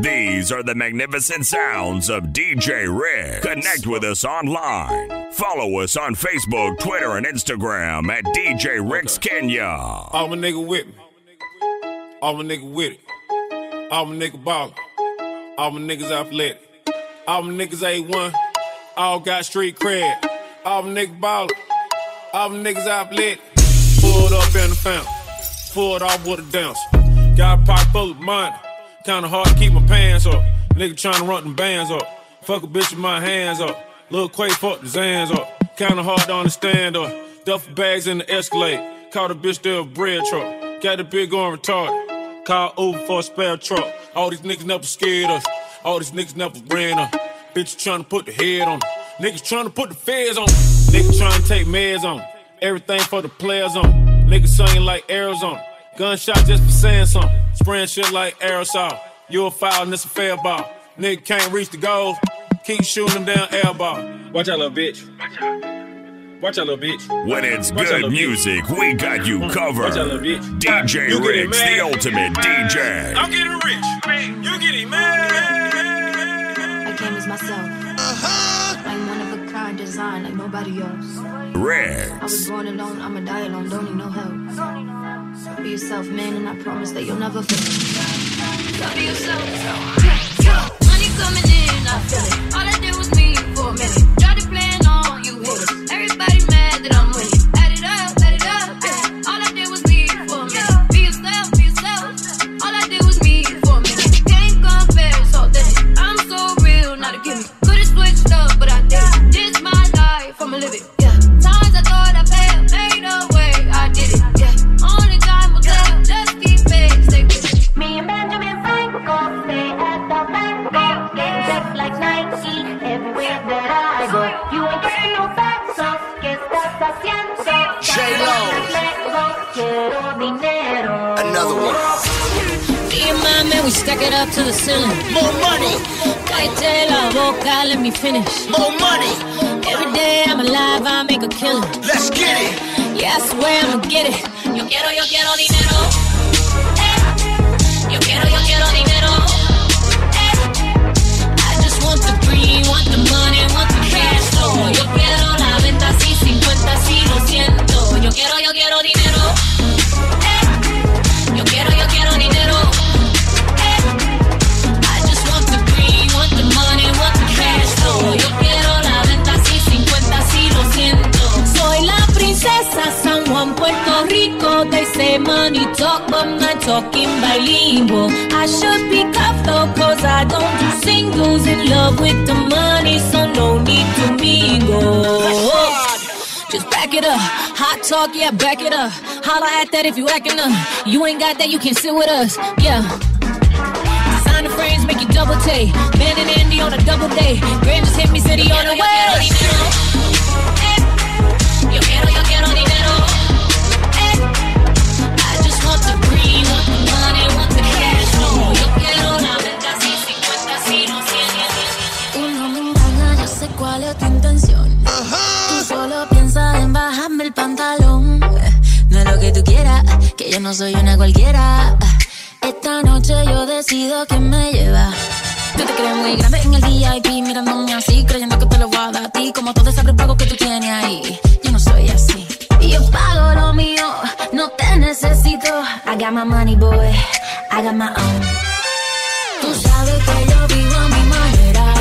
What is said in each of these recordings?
These are the magnificent sounds of DJ Rick. Connect with us online. Follow us on Facebook, Twitter, and Instagram at DJ Rick's Kenya. All my nigga with me. All my nigga with it. All my nigga ballin'. All my niggas athletic. All my niggas A1. All got street cred. All my niggas ballin'. All my niggas athletic. Pulled up in the fountain. Pulled off with a dance. Got a pocket full of money. Kinda hard to keep my pants up. Nigga tryna run them bands up. Fuck a bitch with my hands up. Lil Quay fuck the Zans up. Kinda hard to understand up. Duffel bags in the Escalade. Caught a bitch there a bread truck. Got a big on retarded. Call Uber for a spare truck. All these niggas never scared us. All these niggas never ran us. Bitch tryna put the head on. Niggas tryna put the feds on. Niggas tryna take meds on. Everything for the players on. Niggas singing like Arizona. Gunshot just for saying something. Spraying shit like aerosol. You a foul and it's a fair ball. Nigga can't reach the goal. Keep shooting them down air ball. Watch out, little bitch. Watch out, little bitch. When it's Watch good little music, we got you mm. covered. Watch out, little bitch. DJ You Riggs, the ultimate DJ. I'm getting rich. You getting mad. I came as myself. Uh-huh. I'm one of a kind design like nobody else. I was born alone, I'ma die alone, don't need no help. Be yourself, man, and I promise that you'll never fail. So be yourself. Money coming in, I feel it. All I did was me for a minute. On you haters. Everybody mad that I'm winning. Add it up, add it up. yeah. All I did was me for a minute. Be yourself, be yourself. All I did was me for a minute. Can't compare. I'm so real, not a. Could've switched up, but I did it. This my life, I'ma live it. Estás? J-Lo. Another one. Me and my man, we stack it up to the ceiling. More money, Cállate la boca, let me finish. more money. Every day I'm alive, I make a killing. Let's get it. Yeah, I swear I'ma get it. Yo quiero, yo quiero dinero. Eh. Yo quiero, yo quiero dinero. Eh. I just want the green, want the money, want the cash flow. Yo quiero quiero, dinero. Eh. Yo quiero, yo quiero dinero. Eh. I just want the green, want the money, want the cash flow. Yo quiero la venta así, 50 sí, lo siento. Soy la princesa San Juan, Puerto Rico. They say money talk, but not talking bilingual. I should be cuffed cause I don't do singles. In love with the money, back it up. Hot talk, yeah, back it up. Holla at that if you acting up. You ain't got that, you can sit with us. Yeah. Sign the frames, make you double take. Ben and Andy on a double day. Grand just hit me, city on the way. Que yo no soy una cualquiera. Esta noche yo decido quién me lleva. Tú te crees muy grande en el VIP, mirándome así, creyendo que te lo voy a dar a ti. Como todo ese prepago que tú tienes ahí. Yo no soy así. Yo pago lo mío, no te necesito. I got my money, boy. I got my own. Tú sabes que yo vivo a mi manera,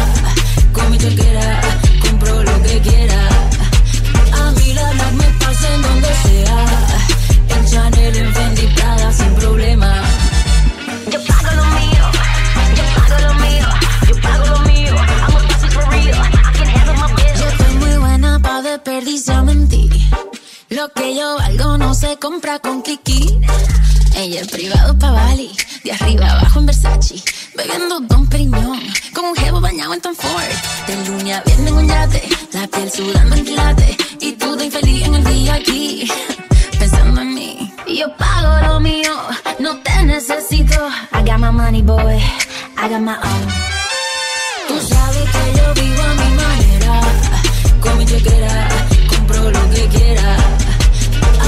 con mi chequera, compro lo que quiera. A mí la me pasa en donde sea, desperdiciar mentir. Lo que yo valgo no se compra con Kiki. Ella es privado pa' Bali, de arriba abajo en Versace. Bebiendo Don Periñón, con un jevo bañado en Tom Ford. De lunes a viernes en un yate, la piel sudando en quilate. Y tú de infeliz en el VIP, pensando en mí. Yo pago lo mío, no te necesito. I got my money, boy, I got my own. Tú sabes que yo vivo a mi manera, con mi chequera, compro lo que quiera.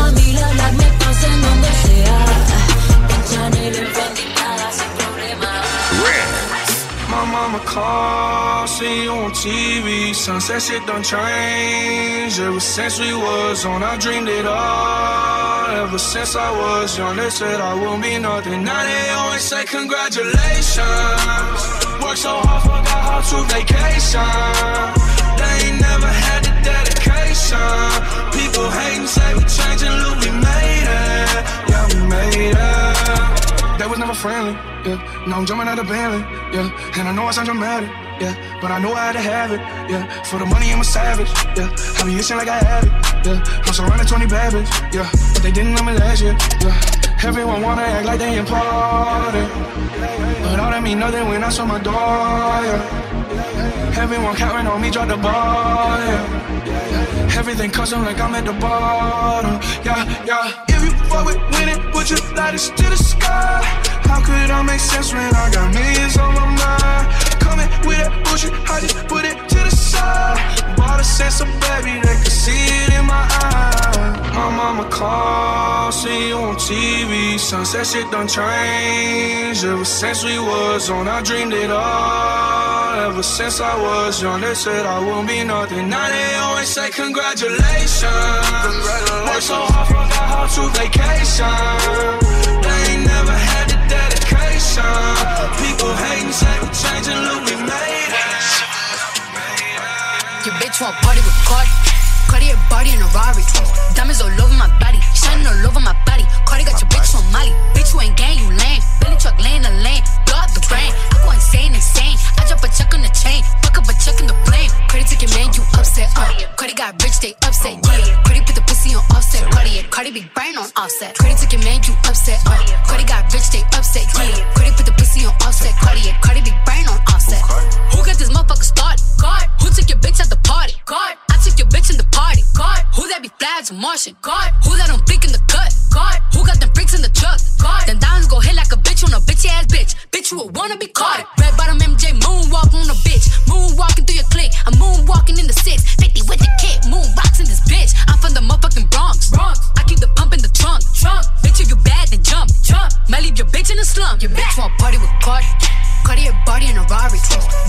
A mí la Black me pasa en donde sea, en Chanel, en Fendi, sin problema. Riggs. see you on TV. Sunset shit done changed. Ever since we was on, I dreamed it all. Ever since I was young, they said I won't be nothing. Now they always say congratulations. Work so hard, forgot how to vacation. They ain't never had the dedication. People say we changing, we made it. Yeah, we made it. Was never friendly, yeah. Now I'm jumping out of Bentley, yeah. And I know I sound dramatic, yeah. But I know I had to have it, yeah. For the money, I'm a savage, yeah. I be itching like I have it, yeah. I'm surrounded 20 bad bitch, yeah. But they didn't know me last year, yeah. Everyone wanna act like they important. But all that mean nothing when I saw my door, yeah. Everyone counting on me, drop the ball, yeah. Everything custom like I'm at the bottom, yeah, yeah. If you fuck with winning, put your lighters to the sky. How could I make sense when I got millions on my mind? Coming with that bullshit, I just put it. Bought a sense of baby, they could see it in my eyes. My mama called, see you on TV. Sunset shit done changed. Ever since we was on, I dreamed it all. Ever since I was young, they said I won't be nothing. Now they always say congratulations. Work so hard, forgot how to vacation. They ain't never had the dedication. People hating, say we changing, look, we made it. Your bitch want party with Cardi. Cartier body in a Rari. Diamonds all over my body, shining all over my body. Cardi got your bitch on Molly. Bitch, you ain't gang, you lame. Billy truck laying the lane, blow up the brain. I go insane, insane. I drop a check on the chain, fuck up a check in the flame. Cardi took your man, you upset. Uh. Cardi got rich, they upset. Yeah. Cardi put the pussy on offset. Cardi, Cardi big brain on offset. Cardi took your man, you upset. Uh. Cardi got rich, they upset. Yeah. Cardi put the pussy on offset. Cardi, Cardi big brain on offset. Who got this motherfucker started? God. Who took your bitch at the party? God. I took your bitch in the be flags Martian? God. Who that don't blink in the cut? God. Who got them freaks in the truck? God. Then diamonds go hit like a bitch on a bitchy ass bitch. Bitch, you a wanna be caught. Red bottom MJ moonwalk on a bitch. Moonwalking through your clique. I'm moonwalking in the six. 50 with the kid. Moon rocks in this bitch. I'm from the motherfucking Bronx. Bronx. I keep the pump in the trunk. Trunk. Bitch, if you bad, then. Might leave your bitch in the slump. Your bitch want party with Cardi. Cardi a body in a Rari.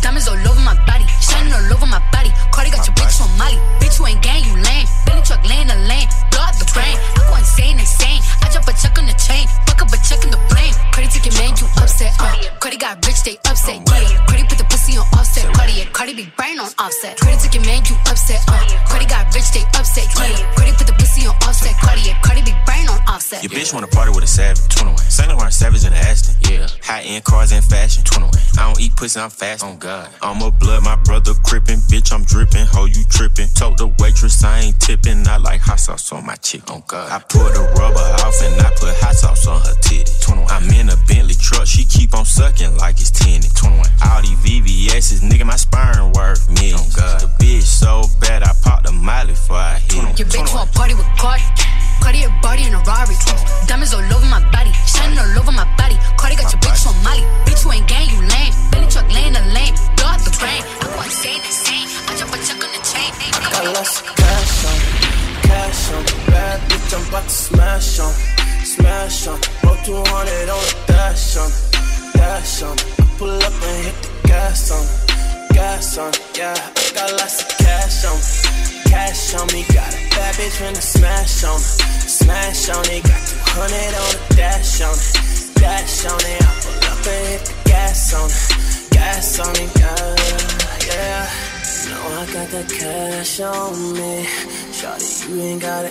Diamonds all over my body. Shining all over my body. Cardi got your bitch on Molly. Bitch, you ain't gang, you lame. Billy truck laying the lane. Blow up the brain. I go insane, insane. I drop a check on the chain. Fuck up a check in the flame. Cardi took your man, you upset. Uh. Cardi got rich, they upset. Yeah. Cardi put the pussy on offset. Cardi, Cardi big brain on offset. Cardi took your man, you upset. Uh. Cardi got rich, they upset. Yeah. On. Your bitch wanna party with a savage, 21. Saint Laurent Savage in the Aston, yeah. High end cars and fashion, 21. I don't eat pussy, I'm fast, on oh, God. I'm a blood, my brother crippin', bitch, I'm drippin', ho, you trippin'. Told the waitress I ain't tippin', I like hot sauce on my chick, on oh, God. I pull the rubber off and I put hot sauce on her titty, 21. I'm in a Bentley truck, she keep on sucking like it's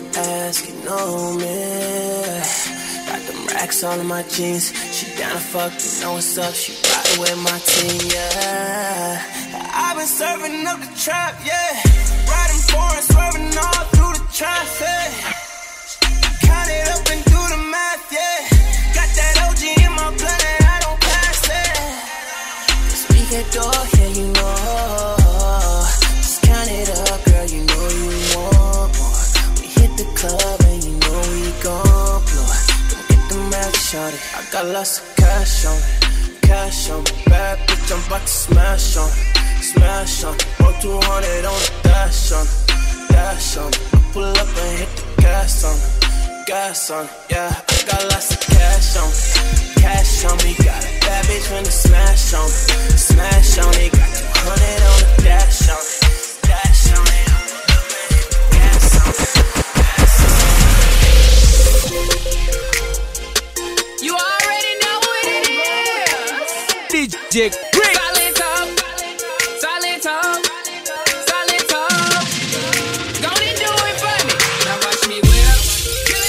gotta ask, you know me. Got them racks all in my jeans. She down to fuck, you know what's up. She riding with my team, yeah. I've been serving up the trap, yeah. Riding foreign, swerving all through the traffic. Count it up and do the math, yeah. Got that OG in my blood and I don't pass it. This weekend door, yeah, you know. Club and you know we gon' blow it. Don't get them racks, shorty. I got lots of cash on me, cash on me. Bad bitch, I'm about to smash on, smash on. Roll 200 on the dash on, dash on. I pull up and hit the gas on, gas on. Yeah, I got lots of cash on me, cash on me. Got a bad bitch when the smash on, smash on it. Got 200 on the dash walk projects. Solid solid talk, solid talk. Now watch me whip,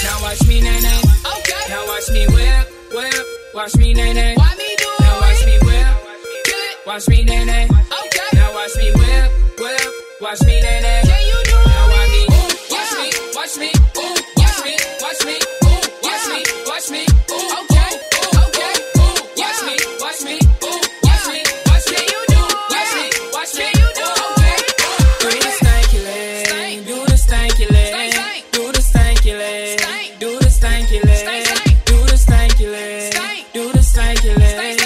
now watch me nay nay. Okay. Now watch me whip, whip, watch me. Why me do it? Now watch me whip, watch me nay nay. Okay. Now watch me whip, whip, watch me nay nay. Can you? regulate.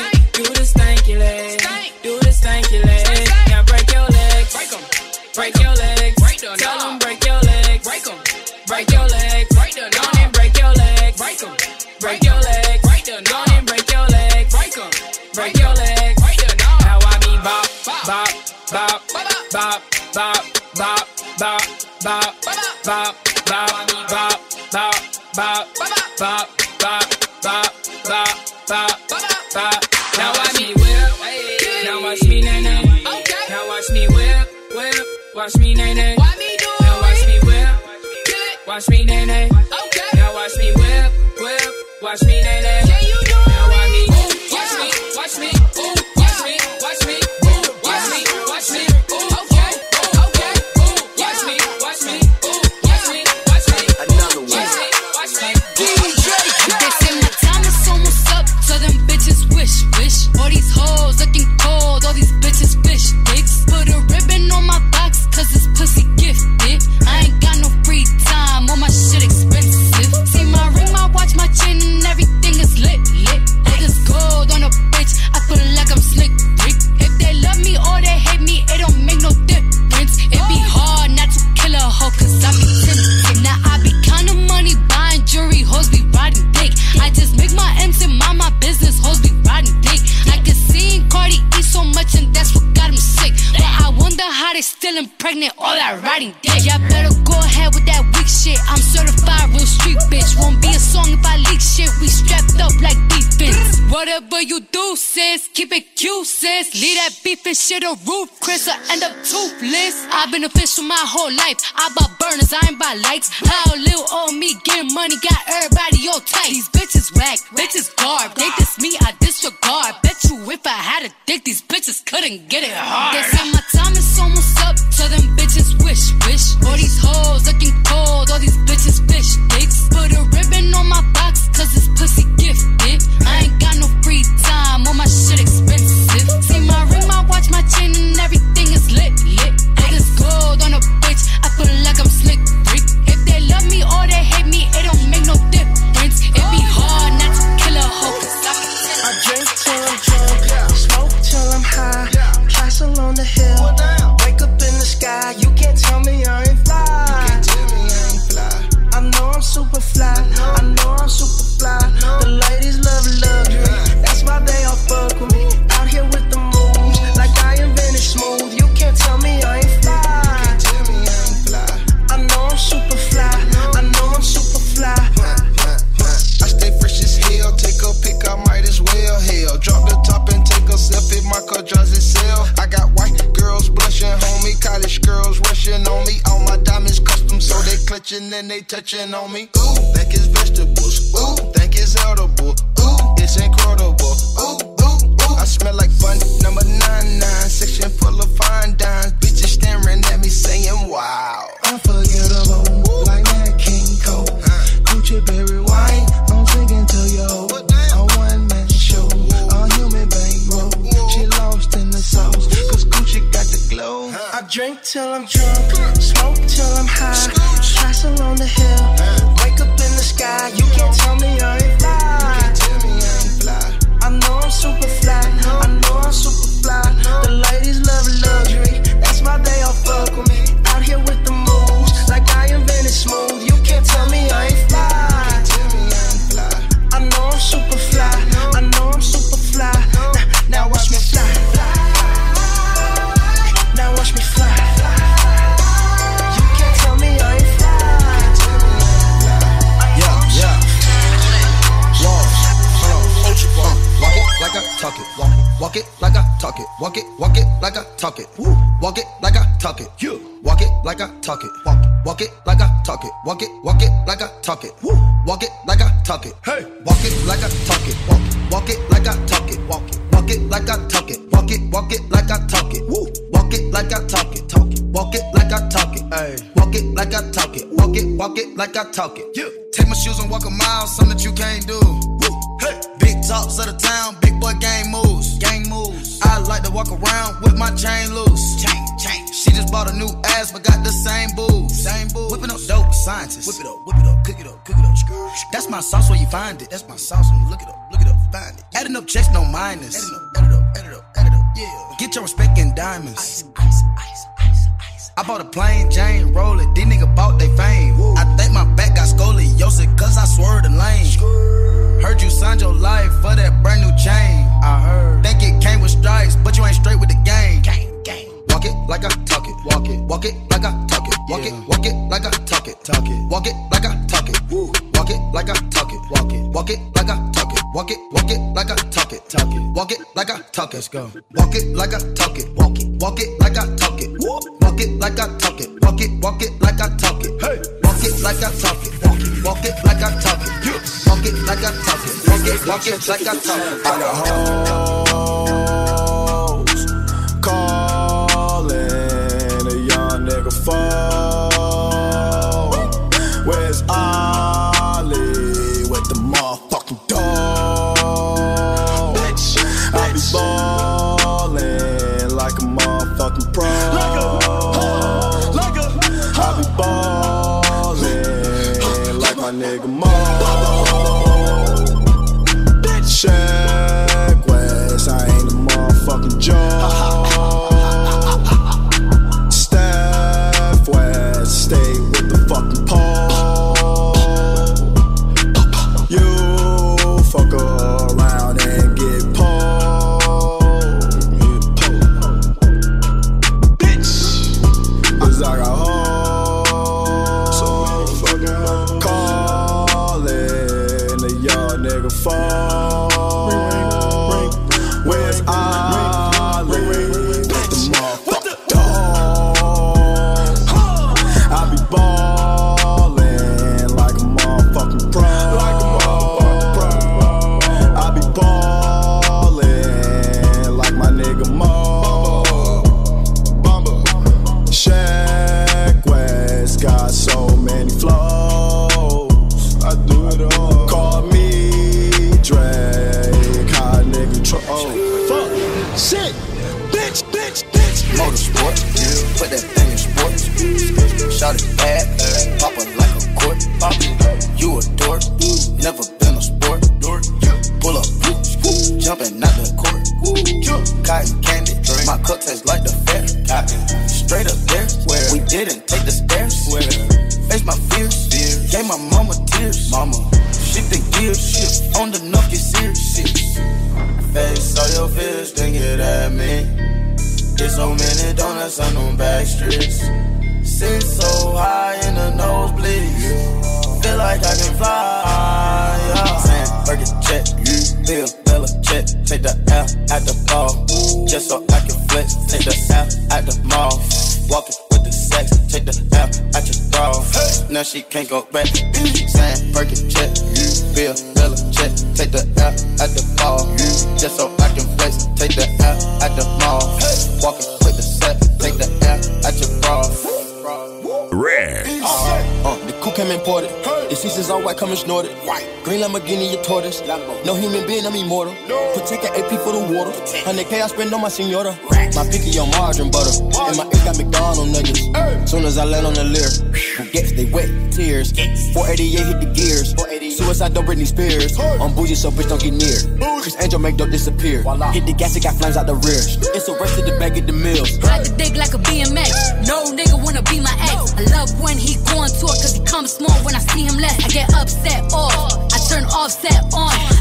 I've been official touching on me. Ooh, think it's vegetables. Ooh, think it's edible. Ooh, it's incredible. Ooh, ooh, ooh. I smell like fun. Number nine nine, section full of fine dimes. Bitches staring at me saying, wow. Unforgettable, ooh. like that King Cole. Uh. Gucci berry wine, I'm drinking to your A one man show, a human bankroll. She lost in the sauce, cause Gucci got the glow. Uh. I drink till I'm drunk. Talk it. Walk it, walk it like I talk it. Walk it, walk it like I talk it. Woo. Checks, Walk it like I talk it. Go. Walk it like I talk it. Walk it. Walk it like I talk it. Walk it like I talk it. Walk it. Walk it like I talk it. Hey. Walk it like I talk it. Walk it. Walk it like I talk it. Walk it like I talk it. Walk it. Walk it like I talk it. I got hoes she can't go back. Saying, burger check, Bill, Bella check. Take the L at the ball. Just so I can flex. Take the L at the mall. Walking is all white, coming snorted. White. Green Lamborghini, a tortoise. No human being, I'm immortal. Protect an AP for the water. 100K I spend on my senora. My picky on margarine butter. And my ink got McDonald's nuggets. Soon as I land on the Lear, who gets they wet tears. 488 hit the gears. Suicide don't Britney Spears. I'm bougie, so bitch don't get near. Criss Angel make dope disappear. Hit the gas, it got flames out the rear. It's a race to the back of the mills. Ride the dick like a BMX. No nigga wanna be my ex. I love when he go on tour cause he comes small when I see him less. I get upset off. I turn offset on.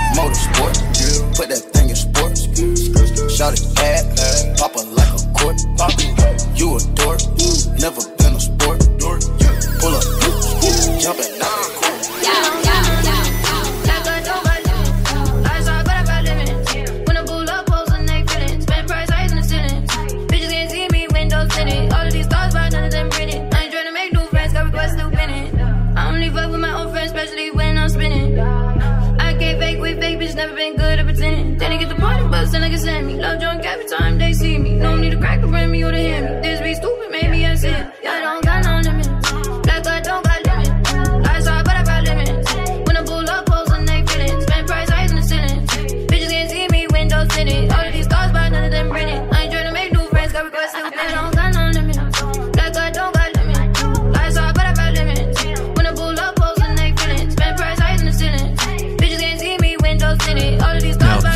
Motorsport, put that thing in sports. Shot it bad, pop her like a court. You a dork, never been a sport. Pull up, jumping out party bus and like it's me. Love drunk every time they see me. No need to crack a brand me or to hear me. This be stupid, maybe I sin.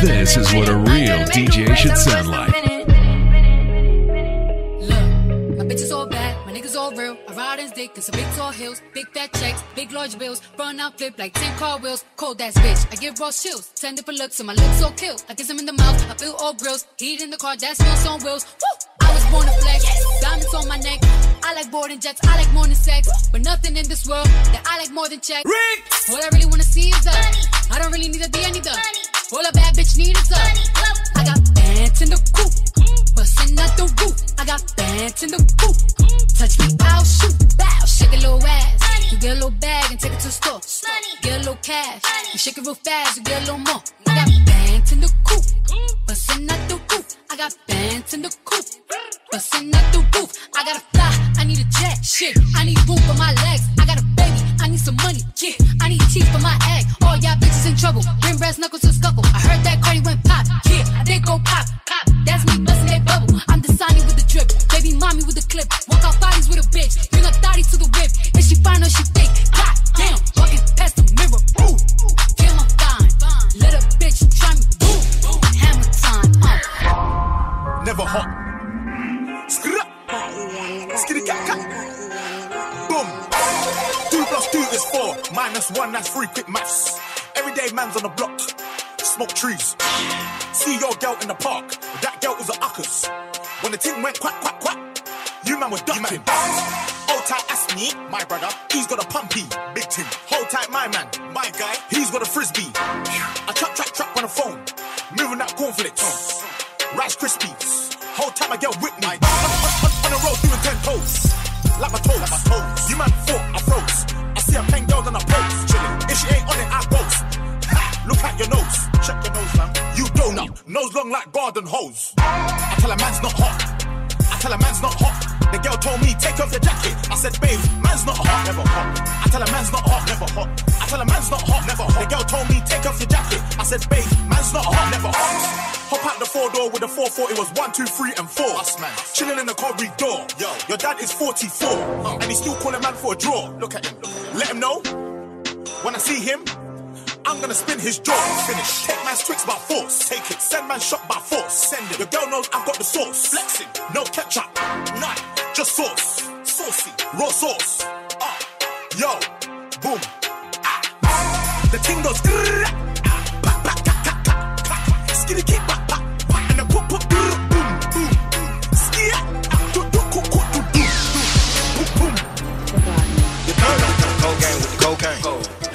This is what a real DJ should sound like. Look, my bitches all bad, my niggas all real. I ride in dick in some big tall hills, big fat checks, big large bills, run out flip like 10 car wheels. Cold ass bitch, I give raw chills. 10 different looks, and my lips so kill. I kiss him in the mouth, I feel all grills. Heat in the car, that smells on wheels. Woo! I was born to flex, diamonds on my neck. I like boarding jets, I like more than sex. But nothing in this world that I like more than check. All I really wanna see is the. I don't really need a D, I need the. All a bad bitch need is the. I got bands in the coop, bustin' out the roof. I got bands in the coop. Touch me, I'll shoot. Bow, shake a little ass. You get a little bag and take it to the store. Get a little cash. You shake it real fast, you get a little more. I got bands in the coop, bustin' out the roof. I got bands in the coop, bustin' out the roof. I gotta fly, I need a jet. Shit, I need room for my legs. I got a baby, I need some money. Yeah, I need teeth for my egg. All y'all bitches in trouble. Bring brass knuckles to scuffle. Heard that Cardi went pop. Yeah, did go pop. Pop. That's me bustin' that bubble. I'm the Sonny with the drip. Baby mommy with the clip. Walk out bodies with a bitch. Bring trees. See your girl in the park. But that girl was a uckers. When the ting went quack, quack, quack. You man was ducking. Hold tight, Asznee, my brother. He's got a pumpy, big ting. Hold tight, my man, my guy. He's got a frisbee. I trap, trap, trap on the phone. Moving that cornflakes. Rice Krispies. Whole time I get with told me, take off your jacket. I said, babe, man's not hot, never hot. I tell a man's not hot, never hot. I tell a man's not hot, never hot. The girl told me, take off your jacket. I said, babe, man's not hot, never hot. Hop out the four door with a 440 was one, two, three, and four. Us, man. Chilling in the corridor. Yo, your dad is 44. And he's still calling man for a draw. Look at him. Let him know. When I see him, I'm gonna spin his jaw. Finish. Take man's Twix by force. Take it. Send man shot by force. Send it. Your girl knows I've got the sauce. Flexing. No ketchup. None. Just sauce. Saucy. Raw sauce. Ah. Yo. Boom. Ah. The ting goes. ah. Skitty kick.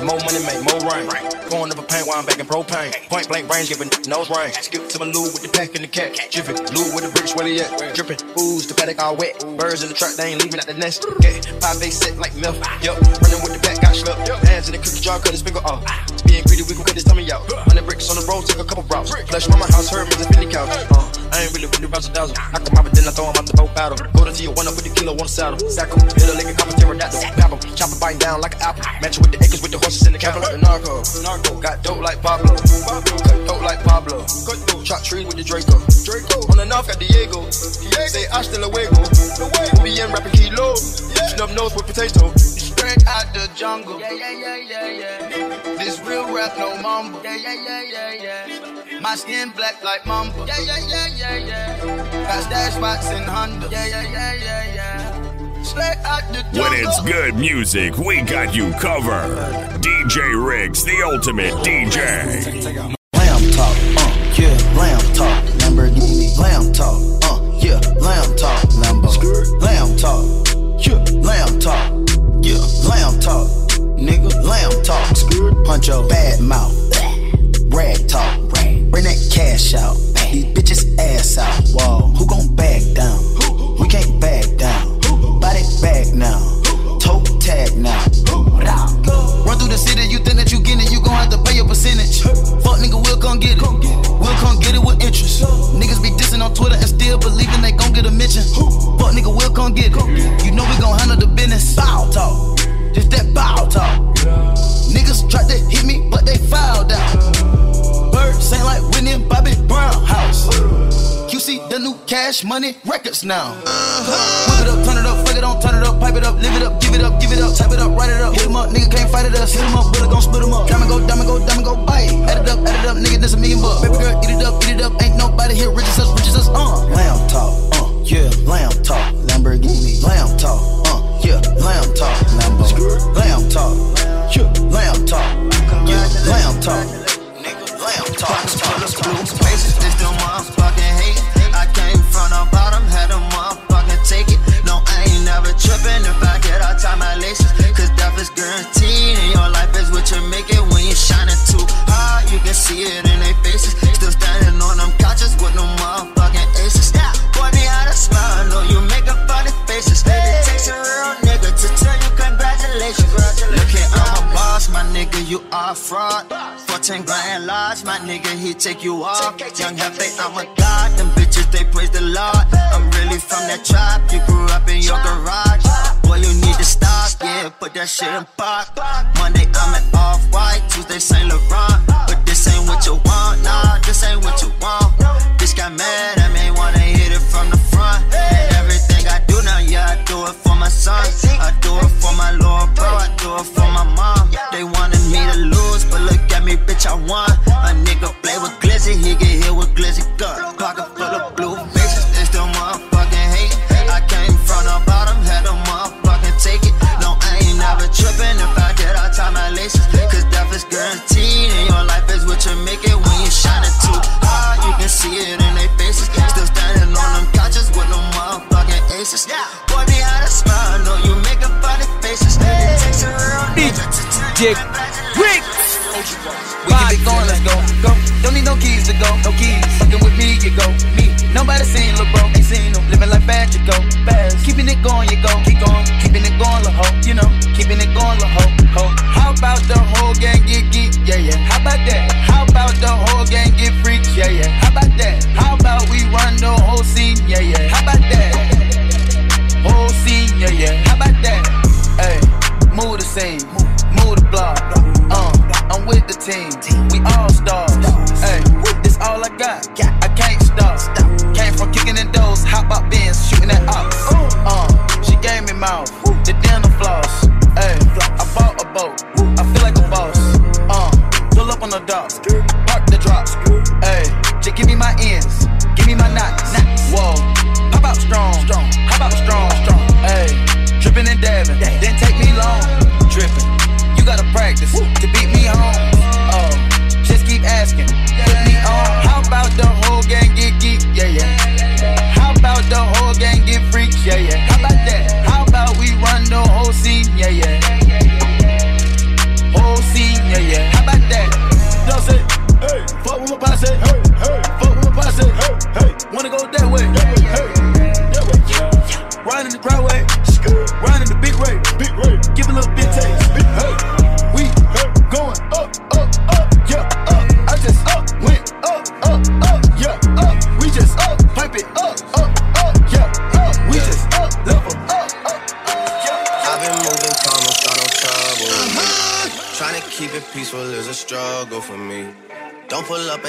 More money make more rain. Going up a paint while I'm baking propane. Point blank range giving nose rain. Skip to my loo with the pack and the cat. Jiffy, loo with the bricks, where they at? Dripping, ooze, the paddock all wet. Birds in the truck, they ain't leaving at the nest. Get pie face set like milk. Yup, running with the pack, got schlepped. Hands in the cookie jar, cut his finger off. Being greedy, we gon' cut his tummy out. Hundred bricks on the road, took a couple routes. Flush mama house, her with the spinning couch. Uh, I ain't really with the razzle dazzle. Knock them out, but then I throw him out the boat battle. Go to you, one up with the kilo, one saddle. Sack him, hit a lick, a couple pterodactyl. Pap him, chop him, biting down like an apple. Match it with the acres, with the horses in the capital. The narco, narco, got dope like Pablo. Cut dope like Pablo. Cut dope, chop trees with the Draco. Draco, on the north got Diego. Diego. Say hasta luego. We in rapping kilo. Snub nose with potato. Straight out the jungle. Yeah, yeah, yeah, yeah, yeah. This real rap, no mumble. Yeah, yeah, yeah, yeah, yeah. My skin black like mamba. Yeah, yeah, yeah, yeah, yeah. Got stash spots in Honda. Yeah, yeah, yeah, yeah, yeah. Straight out the jungle. When it's good music, we got you covered. DJ Riggs, the ultimate DJ. Lamb talk, uh, yeah, lamb talk, Lamborghini, lamb talk, uh, yeah, lamb talk, Lambo, lamb talk, yeah, lamb talk, yeah, lamb talk, nigga, lamb talk, punch your bad mouth, rag talk, bring that cash out, these bitches ass out, whoa, who gon' back down? We can't back down, body back now, toe tag now, Run through the city, you think that you get it, you gon' have to pay a percentage. Fuck nigga, we'll come get it. We'll come get it with interest. Niggas be dissing on Twitter and still believing they gon' get a mention. Fuck nigga, we'll come get it. You know we gon' handle the business. Bow talk, just that bow talk. Niggas tried to hit me, but they fouled out. Birds ain't like Whitney and Bobby Brown house. QC the new cash money records now. Whip it up, turn it up, fuck it on, turn it up, pipe it up, live it up, give it up, give it up, type it up, write it up, hit 'em up, nigga can't fight it us, hit 'em up, bullet gon' split 'em up. Diamond go, diamond go, diamond go, bite. Add it up, add it up, nigga, this a million bucks. Baby girl, eat it up, eat it up, ain't nobody here rich as us, rich us, uh. Lamb talk, uh, yeah, lamb talk, Lamborghini, lamb talk, uh, yeah, lamb talk, Lambo, lamb talk, yeah, lamb talk, yeah, lamb talk, lamb talk, Blue faces, they still motherfucking hate. I came from the bottom, had to motherfucking take it. No, I ain't never tripping if I get out tie my laces. Cause death is guaranteed, and your life is what you make it when you shining too hard. You can see it in their faces. Still standing on them couches with no motherfucking aces. Boy, me how to smile, know you making funny faces. It takes a real boss, my nigga, you are fraud. 14 grand large, my nigga, he take you off. Young Hefe, I'm a god. Them bitches, they praise the Lord. I'm really from that tribe. You grew up in your garage. Boy, you need to stop, yeah, put that shit in park. Monday, I'm at Off White. Tuesday, Saint Laurent. But this ain't what you want, nah, this ain't what you want. Bitch got mad at me, wanna hit it from the front. And everything I do now, yeah, I do it for my son. I do it for my little bro, I do it for my mom. They wanted me to lose, but look at me, bitch, I won. A nigga play with glizzy, he get hit with glizzy gun. Pocket to tell. We keep it going, let's go, go. Don't need no keys to go, no keys. Fucking with me, you go, me. Nobody seen lil' bro, ain't seen him. Living like bad, you go, fast. Keeping it going, you go, keep going. Keeping it going, la ho, you know. Keeping it going, la ho, ho. How about the whole gang get geek? Yeah, yeah. How about that? How about the whole gang get freak? Yeah, yeah. How about that? How about we run the whole scene? Yeah, yeah.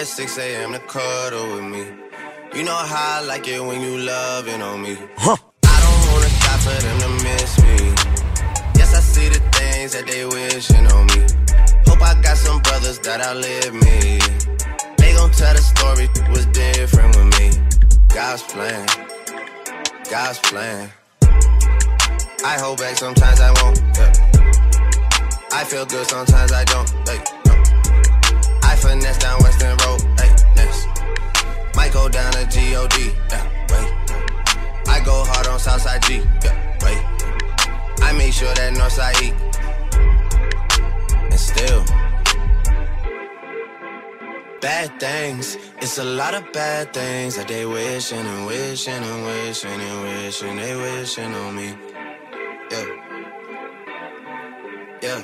At 6 a.m. to cuddle with me. You know how I like it when you loving on me. Huh. I don't wanna stop for them to miss me. Yes, I see the things that they wishing on me. Hope I got some brothers that outlive me. They gon' tell the story was different with me. God's plan. God's plan. I hold back sometimes I won't. Yeah. I feel good sometimes I don't. Hey, finesse down Western Road. Hey, next. Might go down to God. Yeah, wait. I go hard on Southside G. Yeah, wait. I make sure that Northside eat. And still. Bad things, it's a lot of bad things that they wishing and wishing and wishing and wishing they wishing on me. Yeah. Yeah.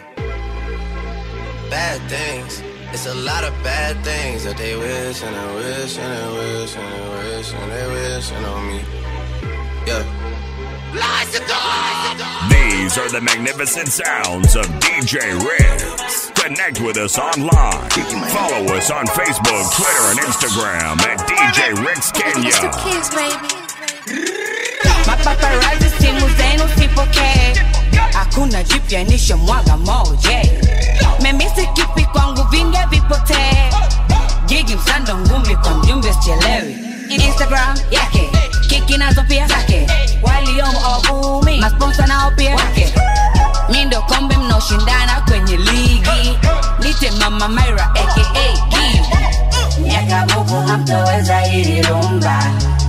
Bad things. It's a lot of bad things that they wishing and wishing and wishing and wishing they wishing on me. Yeah. These are the magnificent sounds of DJ Riggs. Connect with us online. Follow us on Facebook, Twitter, and Instagram at DJ Riggs Kenya. Mapaparazzi simu zenu sipokee, hakuna jipya nishamwaga moje. Memisi kipi kwangu vinge vipotee, jigi msando ngumi kwa mjumbe sichelewi. Instagram yake kiki nazo pia zake, waliomo wavumi masponsa nao pia wake. Mi kombe mnaoshindana kwenye ligi, nite mama maira aka miaka buku hamtoweza hili rumba.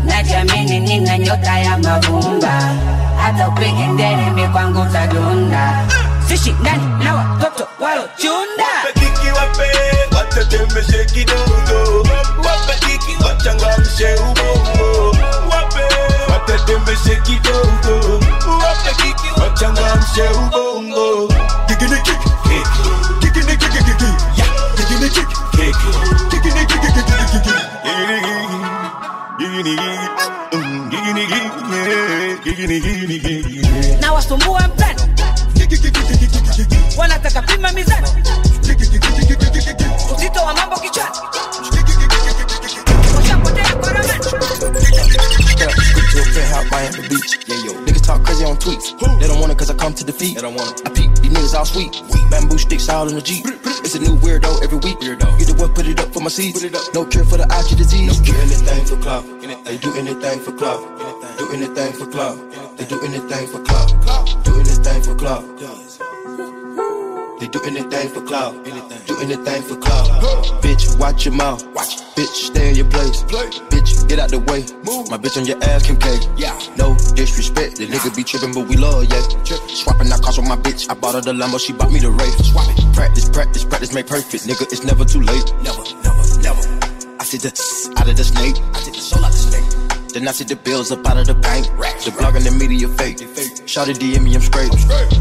Najamini nina nyota ya mavumba. Hata upige ndere mi kwangu utadunda shindani na watoto walochunda wapekiki wape watetemeshe kidogo wapekiki wachangamshe ubongo wape watetemeshe kidogo wapekiki wachangamshe ubongo kikinikiki kikinikikikiki ya kikinikikikiki wanataka pima mizani uzito wa mambo kichwani washapotea kwa ramani Yeah, quick to a penthouse, Miami Beach. Yeah, yo. Niggas talk crazy on tweets. They don't want it cause I come to defeat. They don't want it. I peep, these niggas all sweet. Bamboo sticks all in the Jeep. It's a new weirdo every week. Weirdo. Either what, put it up for my seeds. No cure for the IG disease. Do anything for clout. They do anything for clout. Do anything for clout. They do anything for clout. Do anything for clout. They do anything for clout. Do anything for clout. Bitch, watch your mouth. Watch, bitch, stay in your place. Bitch, get out the way. My bitch on your ass, Kim K. No disrespect. The nigga be tripping, but we love, yeah. Swapping out cars with my bitch. I bought her the Lambo, she bought me the Wraith. Swap it. Practice, practice, practice, make perfect. Nigga, it's never too late. Never, never, never. I see the out of the snake. I take the soul out the snake. Then I see the bills up out of the bank. The blog and the media fake. Shout it DM me, I'm straight.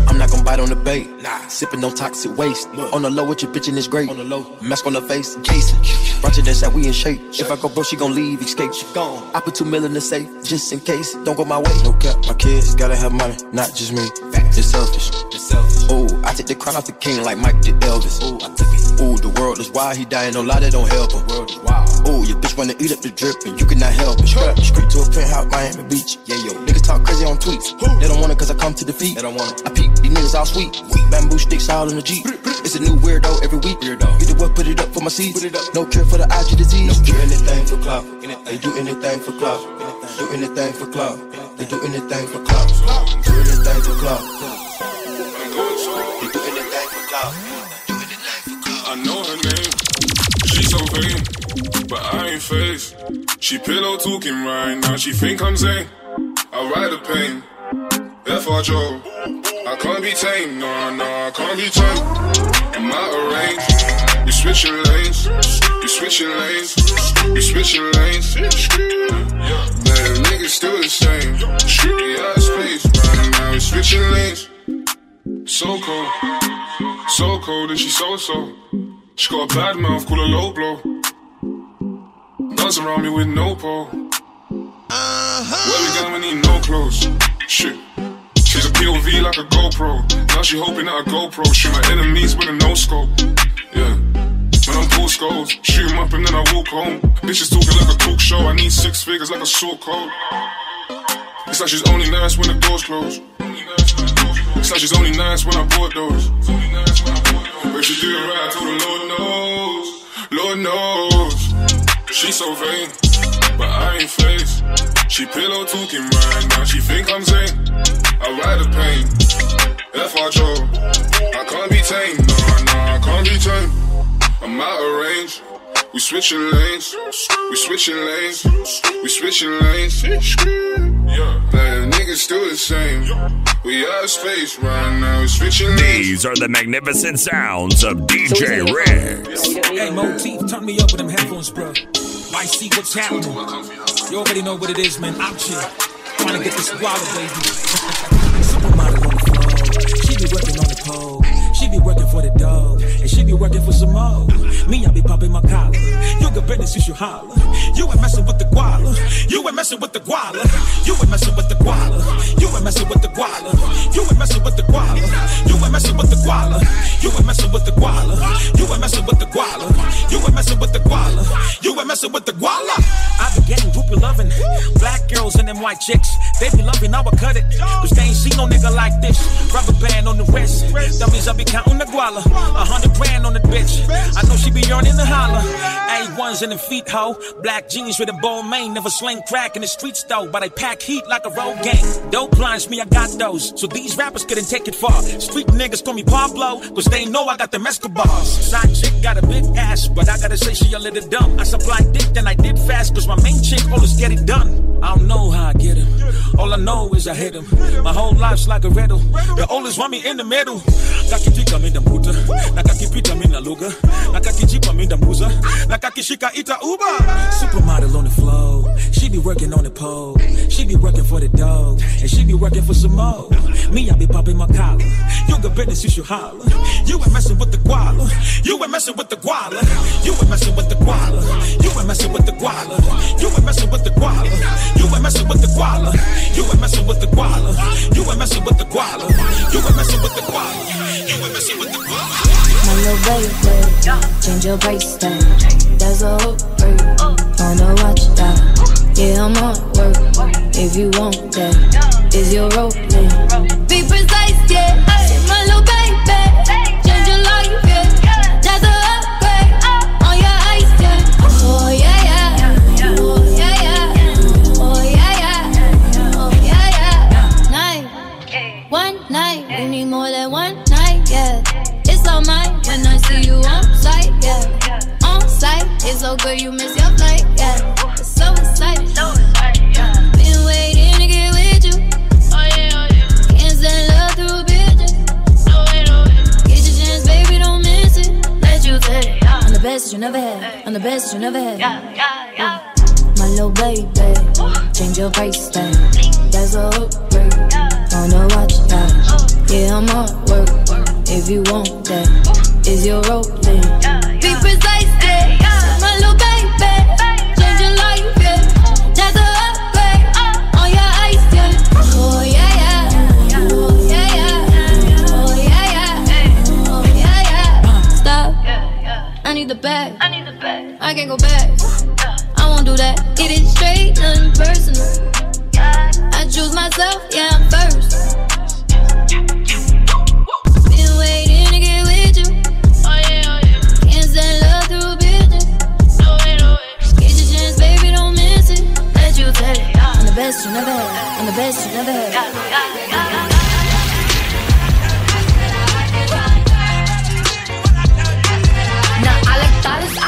I'm not gonna bite on the bait. Sipping on toxic waste. On the low with your bitch and it's great. On the low. Mask on the face, Jason. Roger that said we in shape. If I go bro, she gon' leave, escape. She gone. I put two mil in the safe, just in case. Don't go my way. No cap, my kids gotta have money, not just me. It's selfish. It's selfish. Ooh, I take the crown off the king like Mike did Elvis. Ooh, I took it. Ooh, the world is wild, he dying, no lie, that don't help him. Ooh, your bitch wanna eat up the drip and you cannot help it. Strap street to a penthouse, Miami Beach. Yeah, yo. Niggas talk crazy on tweets. They don't want it cause I come to defeat. They don't want it. I peep, these niggas all sweet. Bamboo sticks all in the Jeep. It's a new weirdo every week. Weirdo. the what, put it up for my seeds. Put it up. No cure for the IG disease. do anything for clout. They do anything for clout. Do anything for clout. They do anything for clout. Do anything for clout. She but I ain't faced. She pillow talking right now. She think I'm Zayn. I ride the pain. F.R. Joe. I can't be tamed. No, no, I can't be tamed. In my range. You switching lanes. You switching lanes. You switching lanes. Man, niggas still the same. Yeah, space. Right now, we switching lanes. So cold. So cold and she so so. She got a bad mouth, call her low blow. Dance around me with no pole. Uh-huh. Where we going, we need no clothes. Shit. She's a POV like a GoPro. Now she hoping that a GoPro shoot my enemies with a no scope. Yeah. When I'm pull skulls, shoot 'em up and then I walk home. Bitches talking like a talk show. I need six figures like a sort code. It's like she's only nice when the doors close. It's like she's only nice when I bought those. She do it right, I told her Lord knows, Lord knows. She's so vain, but I ain't faced. She pillow talking right now, she think I'm Zayn. I ride the pain, FR I can't be tamed, nah, nah, I can't be tamed. I'm out of range. We switching lanes, we switching lanes, we switching lanes. Yeah, but niggas still the same. We out space right now, we switching lanes. These are the magnificent sounds of DJ Riggs. Hey, Motif, turn me up with them headphones, bro. I see what's happening. You already know what it is, man. Out here, trying to get this guava, baby. Supermodel on the floor. She be working on the pole. Be working for the dog. And she be working for some more. Me, I be popping my collar. You got business, you should holler. You ain't messing with the guala. You ain't messing with the guala. You ain't messing with the guala. You ain't messing with the guala. You ain't messing with the guala. You ain't messing with the guala. You ain't messing with the guala. You ain't messing with the guala. You ain't messing with the guala. You ain't messing with the guala. I be getting groupie loving. Black girls and them white chicks. They be loving, I would cut it. Cause they ain't seen no nigga like this. Rubber band on the wrist. Means I be counting the guala. A hundred grand on the bitch. I know she be yearning to holler. A1s in the feet, ho. Black jeans with a bow mane. Never sling crack in the streets though. But I pack heat like a road gang. Dope blinds me, I got those. So these rappers couldn't take it far. Street niggas call me Pablo. Cause they know I got the Escobars. Side chick got a big ass. But I gotta say she a little dumb. I supply dick, then I dip fast. Cause my main chick always get it done. I don't know how I get him. All I know is I hit him. My whole life's like a riddle. The oldest want me in the middle kakipita mi ndamkuta. Na kakipita mi naluga na kakijipa mi ndambuza. Na kakishika ita uba supermodel on the flow. She be working on the pole. She be working for the dog. And she be working for some more. Me, I be popping my collar. You got business, you should holler. You ain't messing with the guala. You ain't messing with the guala. You ain't messing with the guala. You ain't messing with the guala. You ain't messing with the guala. You ain't messing with the guala. You ain't messing with the guala. You ain't messing with the guala. You ain't messing with the guala. You ain't messing with the guala. My little baby, change your tag. That's a hook for you. Wanna watch that? Yeah, I'm on work. If you want that, is your role? Be precise, yeah. It's so good you miss your flight, yeah. So excited, Been waiting to get with you. Oh yeah, oh yeah. Can't send love through bitches. Oh, oh, get your chance, baby, don't miss it. Let you take it. I'm the best that you never had. I'm the best that you never had. Yeah, yeah, yeah. My little baby, change your price tag. That's a upgrade. Wanna watch that? Oh. Yeah, I'm on work. If you want that, is your role? Be precise, can't go back. I won't do that. It is straight, nothing personal. I choose myself, yeah, I'm first. Been waiting to get with you. Can't send love through bitches. Get your chance, baby, don't miss it. Let you take it. I'm the best you never had. I'm the best you never had.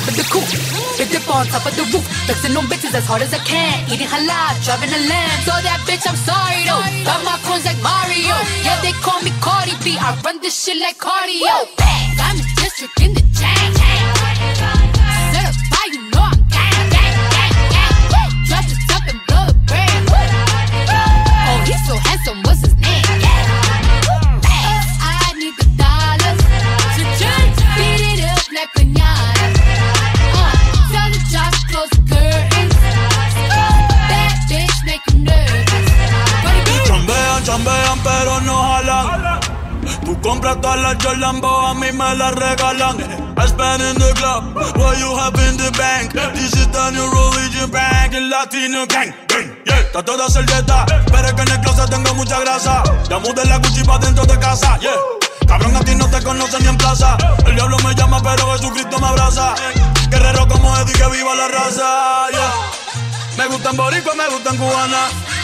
stoop, jump the coupe, big dip on top of the roof, flexing on bitches as hard as I can, eating halal, driving a lamb. So that bitch, I'm sorry though. Got my coins like Mario. Yeah, they call me Cardi B. I run this shit like cardio. I'm a district in the chain. Chambean pero no jalan. Tú compras todas las Jolambo, a mí me las regalan. I spend in the club, what you have in the bank. This is the new religion bank, el latino gang. gang yeah. Está toda servieta, pero es que en el closet tengo mucha grasa. Ya mudé la Gucci pa' dentro de casa, yeah. Cabrón, a ti no te conocen ni en plaza. El diablo me llama, pero Jesucristo me abraza. Guerrero como Eddie, que viva la raza, yeah. Me gustan boricua, me gustan cubana.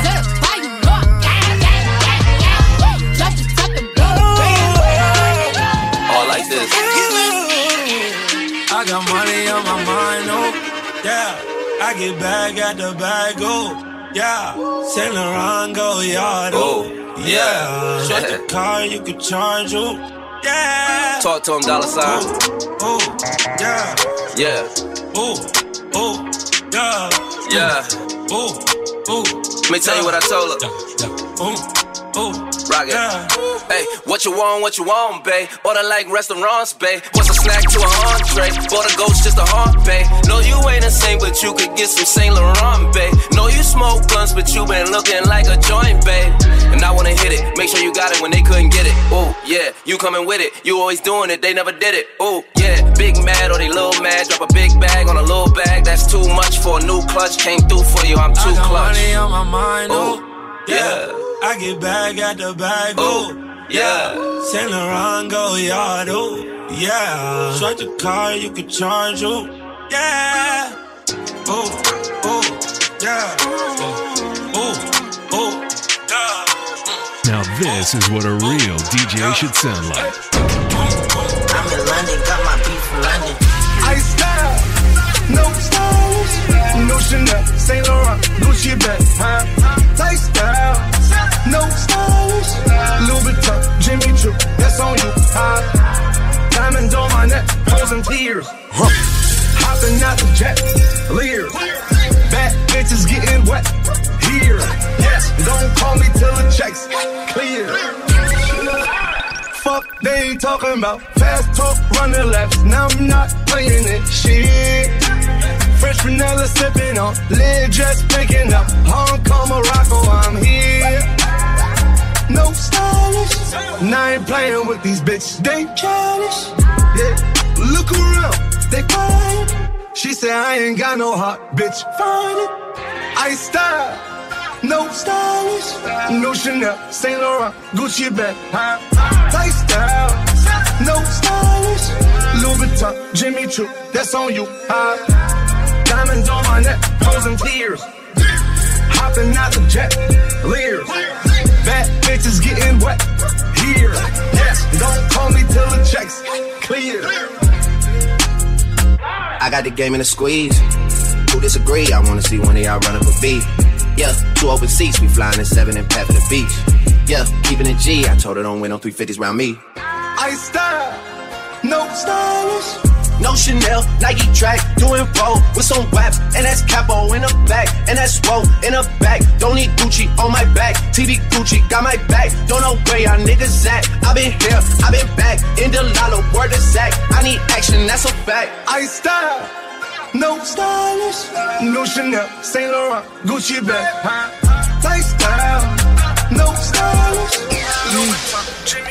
This. I got money on my mind, oh yeah. I get back at the bag, oh yeah. Saint Laurent go yard, oh, oh yeah. Shut the car, you can charge, oh yeah. Talk to him, dollar sign. Oh, oh yeah, Yeah, oh oh yeah, yeah. oh oh. Let me tell you what I told her. Oh oh Rock it. Hey, what you want, what you want, babe? Order like restaurants, babe. What's a snack to an entree? Bought a ghost just a haunt, babe. No, you ain't a saint, but you could get some Saint Laurent, babe. No, you smoke blunts, but you been looking like a joint, babe. And I wanna hit it, make sure you got it when they couldn't get it. Oh, yeah, you coming with it. You always doing it, they never did it. Oh, yeah, big mad or they little mad. Drop a big bag on a little bag. That's too much for a new clutch. Came through for you, I'm too I got clutch. money on my mind, oh yeah. I get back at the bag, oh Yeah. Saint Laurent go yard, oh yeah. Swipe the car, you can charge, oh yeah. Oh, oh, yeah. Oh, oh, yeah. Now this is what a real DJ should sound like. I'm in London, got my beef from London. I style, no stylish, no Chanel, Saint Laurent, Gucci bag, huh? Lifestyle, no stylish, Louis Vuitton, Jimmy Choo, that's on you, huh? Diamond on my neck, frozen tears, huh? Hopping out the jet, Lear. Bad bitches getting wet here. Yes, don't call me till the checks clear. Fuck, they talking about fast talk, running laps. Now I'm not playing it. Shit. Fresh vanilla sipping on, lid just picking up. Hong Kong, Morocco, oh, I'm here. No stylish. And I ain't playing with these bitches. They childish. Yeah. Look around, they quiet. She said I ain't got no heart, bitch. Find it. I style. No stylish, no Chanel, Saint Laurent, Gucci bag, huh? Lifestyle, no stylish, Louis Vuitton, Jimmy Choo, that's on you? Diamonds on my neck, frozen tears, hopping out the jet, Lears. Bad bitches getting wet here. Yes, don't call me till the checks clear. I got the game in a squeeze. Who disagree? I wanna see one of y'all run up a beat. Yeah, two open seats, we flying in seven and for the beach. Yeah, keeping it G. I told her don't win no 350s round me. I style, no stylish. No Chanel, Nike track, doing roll with some waps, and that's capo in the back, and that's roll in the back. Don't need Gucci on my back, TV Gucci got my back. Don't know where y'all niggas at. I been here, I been back, in the lala, word to Zach. I need action, that's a fact. I style, no stylish, no Chanel, Saint Laurent, Gucci bag, huh? Lifestyle, no stylish. Louis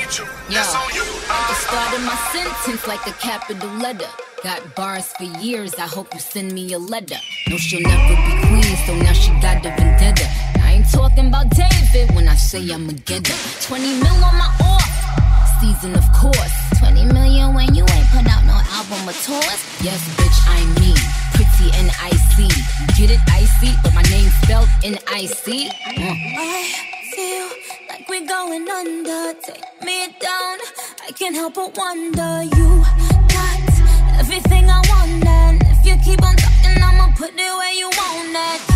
Choo, that's on you. I started my sentence like a capital letter. Got bars for years, I hope you send me a letter. No, she'll never be queen, so now she got a vendetta. I ain't talking about David when I say I'ma get her. 20 mil on my off season, of course. 20 million when you ain't put out no album or tours. Yes, bitch, I'm me. Pretty and icy. Get it icy, but my name's spelled in icy. Mm. I feel like we're going under. Take me down. I can't help but wonder. You got everything I want, and if you keep on talking, I'ma put it where you want it.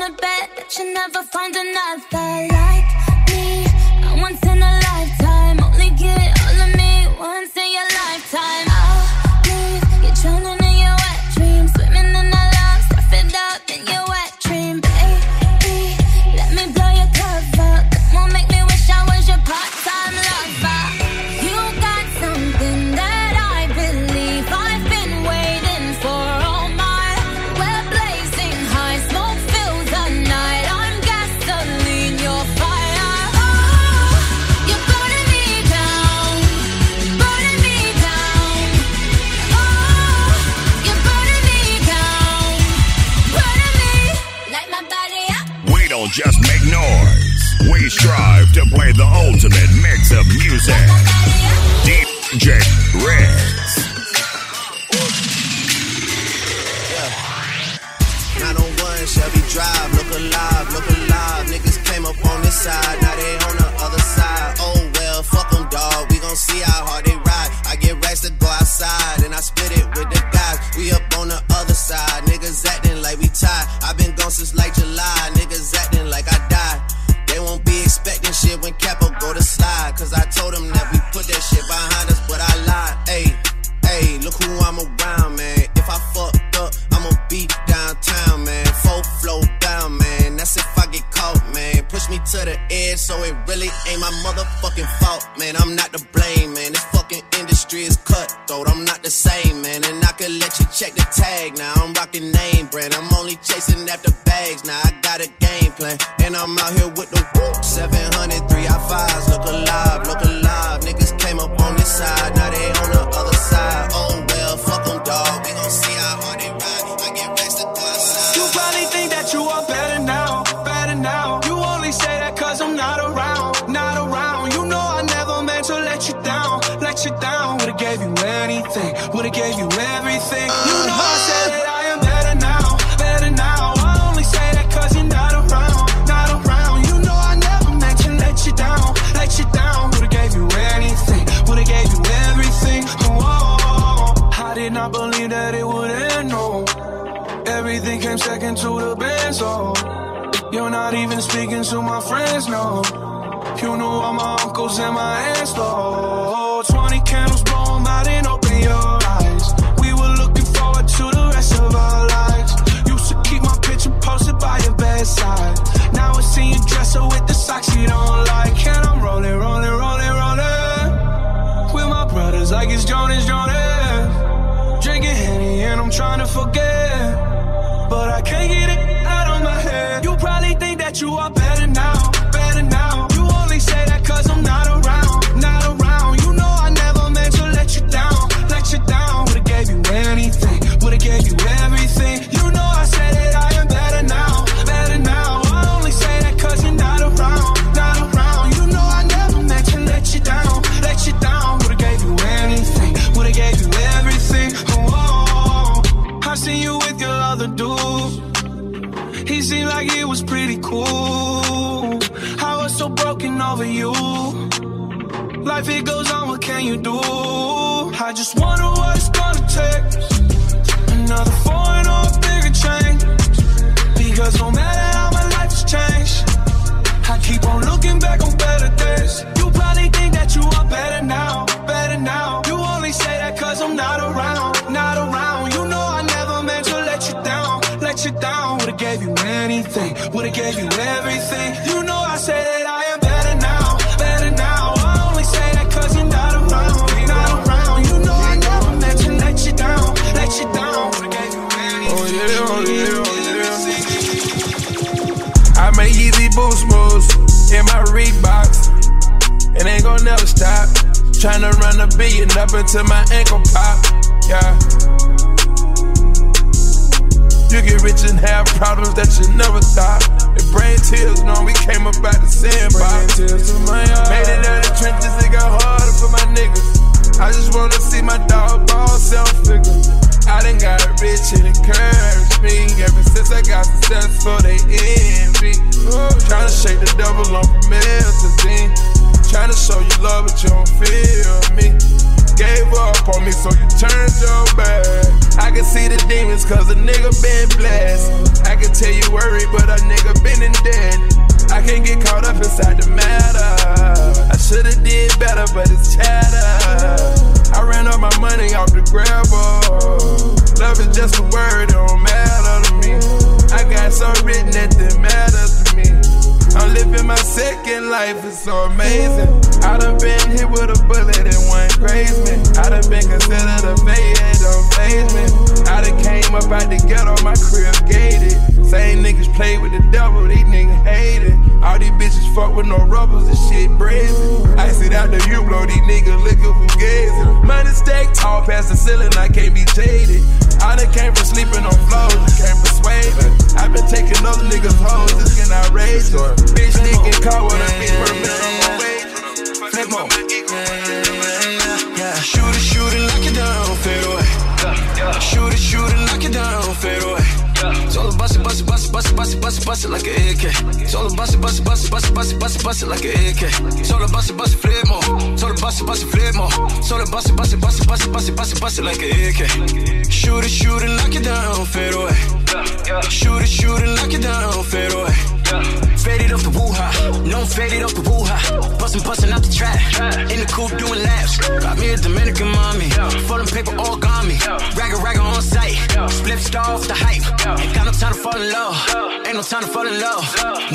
gonna bet that you never find another like me. I want to know. strive to you? Life it goes on, what can you do? I just wonder what it's gonna take. Another foreign or a bigger change. Because no matter how my life has changed, I keep on looking back on better days. You probably think that you are better now, better now. You only say that cause I'm not around, not around. You know I never meant to let you down, let you down. Would've gave you anything, would've gave you everything. in my Reeboks. It ain't gon' never stop. Tryna run the beat up until my ankle pop. Yeah. You get rich and have problems that you never thought. It brain tears, knowing we came up out the sandbox. Tears to my. Made it out of trenches, it got harder for my niggas. I just wanna see my dog ball self figure. I done got rich, it encouraged me. Ever since I got successful, they envy. Tryna shake the double on promethazine. Tryna show you love, but you don't feel me. Gave up on me, so you turned your back. I can see the demons, cause a nigga been blessed. I can tell you worry, but a nigga been in debt. I can't get caught up inside the matter. I should've did better, but it's chatter. I ran up my money off the gravel. Love is just a word, it don't matter to me. I got so written that matters to me. I'm living my second life, it's so amazing. I done been hit with a bullet and one crazy me. I done been considered a failure, don't phase me. I done came up out the ghetto, my crib gated. Same niggas play with the devil, these niggas hate it. All these bitches fuck with no rubbers, this shit brazen. I sit out the U blow, these niggas looking for gazing. Money stack tall past the ceiling, I can't be jaded. I done came from sleeping on floors, you can't persuade me. i been taking other niggas' hoes, it's getting outrageous. Bitch nigga caught with a bitch for a minimum wage. Flip Shoot it, shoot it, knock it down, fade away. Shoot it, shoot it, knock it down, fade away. It's about it, bust it, bust it, bust it, bust it, bust it, bust it like an AK. All about it, bust it, bust it, bust it, bust it, bust it, bust it like an AK. All about it, bust it, flip more. All about it, bust it, flip more. All about it, bust it, bust it, bust it, bust it, bust it, bust it like an AK. Shoot it, shoot it, knock it down, fade away. Shoot it, shoot it, knock it down, fade away. Faded off the woo-ha, no faded off the woo-ha. Bustin', bustin' out the trap, in the coupe doing laps. Got me a Dominican mommy, folding paper all got me. Ragga ragga on site, split star off the hype. Ain't got no time to fall in love, ain't no time to fall in love.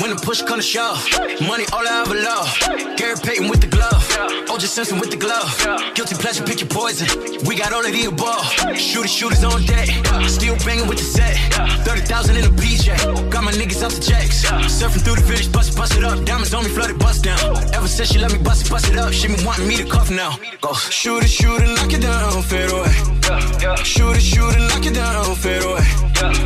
When the push come to shove, money all I ever love. Gary Payton with the glove, OJ Simpson with the glove. Guilty pleasure, pick your poison. We got all of the above. Shooters, shooters on deck, still banging with the set. 30,000 in a PJ, got my niggas out the jacks. Surfing through the village, bust it, bust it up. Diamonds on me, flooded, bust down. Ever since she let me bust it, bust it up, she been wanting me to cuff now. Go. Shoot it, shoot it, knock it down, fade away. Shoot it, shoot it, knock it down, fade away.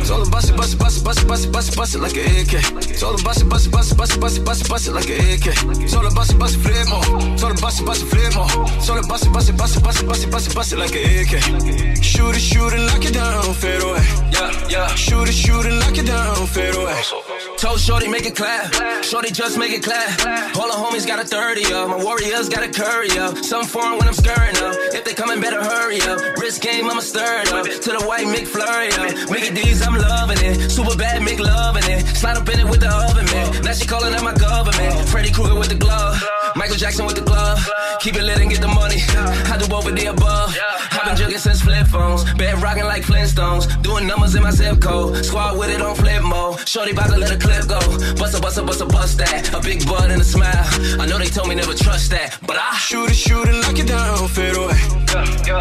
It's all about bust it, bust it, bust bust bust it, bust it like an AK. It's all about it, bust it, bust it, bust it, bust it, bust it, bust it like an AK. It's all about it, bust it, flip more. It's all about it, bust it, flip more. It's all about it, bust it, bust it, bust it, bust it, bust it, bust it like an AK. Shoot it, shoot it, knock it down, fade away. Yeah, yeah. Shoot it, shoot it, knock it down, fade away. Told Shorty make it clap. Shorty just make it clap. All the homies got a 30 up. My warriors got a curry up. Some foreign when I'm scurrying up. If they coming, better hurry up. Wrist game, I'ma stir it up. To the white McFlurry up. Mickey D's, I'm loving it. Super bad, Mick loving it. Slide up in it with the oven, man. Now she calling out my government. Freddy Krueger with the glove. Michael Jackson with the glove. Keep it lit and get the money. I do over the above. I've been jugging since flip phones. Bed rocking like Flintstones. Doing numbers in my zip code. Squad with it on flip mode. Shorty about to let a clip go. Bust a bust a bust a bust that. A big bud and a smile. I know they told me never trust that. But I shoot it, shoot it, knock it down, fade away.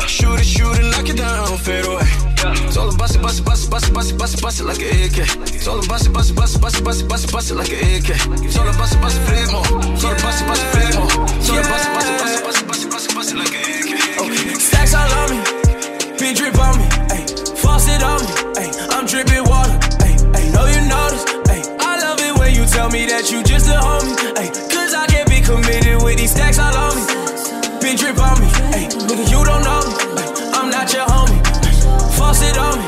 Shoot it, shoot it, knock it down, fade away. It's all about it, bust it, bust it, bust it, bust it, bust it, bust it like an AK. It's all about it, bust it, bust it, bust it, bust it, bust it, bust it like an AK. It's all about it, bust it, flip more. It's all about it, bust it, flip more. It's all about it, bust it, bust it, bust it, bust it, bust it, bust it like an AK. Stacks all on me, big drip on me, ayy. Faucet on me, ayy. I'm dripping water, ayy, ayy. Know you notice, ayy. I love it when you tell me that you just a homie, ayy. I can't be committed with these stacks all on me. Big drip on me, ayy. Nigga, you don't know me, ayy. I'm not your homie. Faucet on me,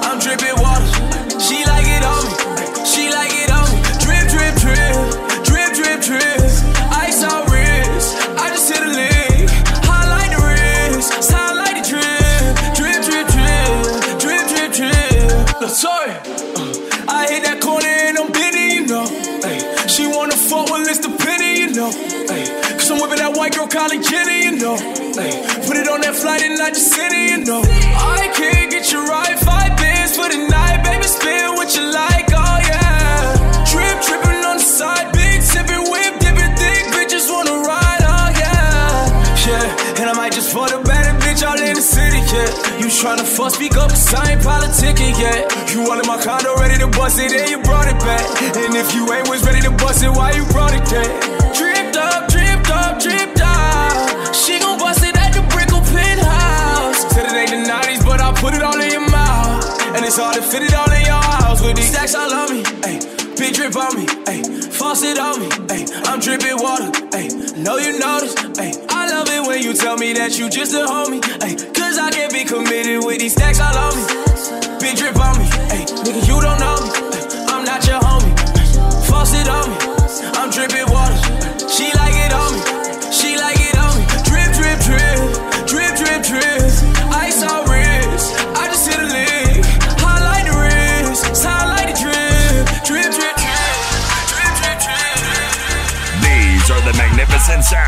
I'm dripping water. She like it on me, she like it on me. Drip, drip, drip, drip, drip, drip. Ice on wrist, I just hit a lick. Highlight the wrist, sound like the drip, drip, drip, drip, drip, drip, drip. Look, wanna fuck with Mr. Penny, you know. Ay, Cause I'm whipping that white girl, Kylie Jenner, you know. Ay, put it on that flight and I just sent it, you know. I can't get you right, five bands for the night, baby. Spin what you like, oh yeah. Drip, dripping on the side, big sipping, whip, dipping, thick bitches wanna ride, oh yeah. Yeah, and I might just fuck the You tryna fuck, speak up, cause I ain't politicking yet. You all in my condo, ready to bust it, and you brought it back. And if you ain't was ready to bust it, why you brought it back? Dripped up, dripped up, dripped out. She gon' bust it at the Brickell penthouse. Said it ain't the 90s, but I put it all in your mouth. And it's hard to fit it all in your house with these stacks all on me. Ayy, big drip on me. Ayy, faucet on me. Ayy, I'm dripping water. Ayy, know you notice. Ayy, I when you tell me that you just a homie. Ay, cause I can't be committed with these stacks all on me. Big drip on me. Ay, nigga, you don't know me. Ay, I'm not your homie. Force faucet on me. I'm dripping water. She like it on me. She like it on me. Drip, drip, drip. Drip, drip, drip. Ice on wrist. I just hit a lick. Highlight the wrist. Sound the. Drip, drip, drip. Drip, drip, drip. These are the magnificent sounds.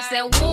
I said, Whoa.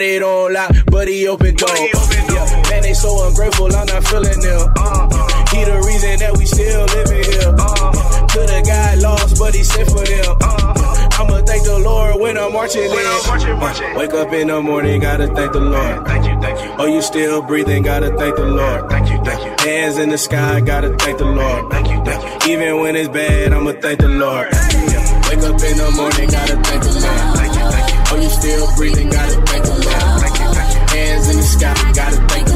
got it on lock, but he open door. Yeah. Man, they so ungrateful, I'm not feeling them. Uh-huh. He the reason that we still living here. Uh-huh. Could have got lost, but he sent for them. Uh-huh. I'ma thank the Lord when I'm marching in. Uh, wake up in the morning, gotta thank the Lord. Thank you, thank you. Oh, you still breathing, gotta thank the Lord. Thank you, thank you. Hands in the sky, gotta thank the Lord. Thank you, thank you. Even when it's bad, I'ma thank the Lord. Hey. Yeah. Wake up in the morning, gotta thank the Lord. Thank you, thank you. Oh, you still breathing, gotta thank the Lord. Hands in the sky, gotta thank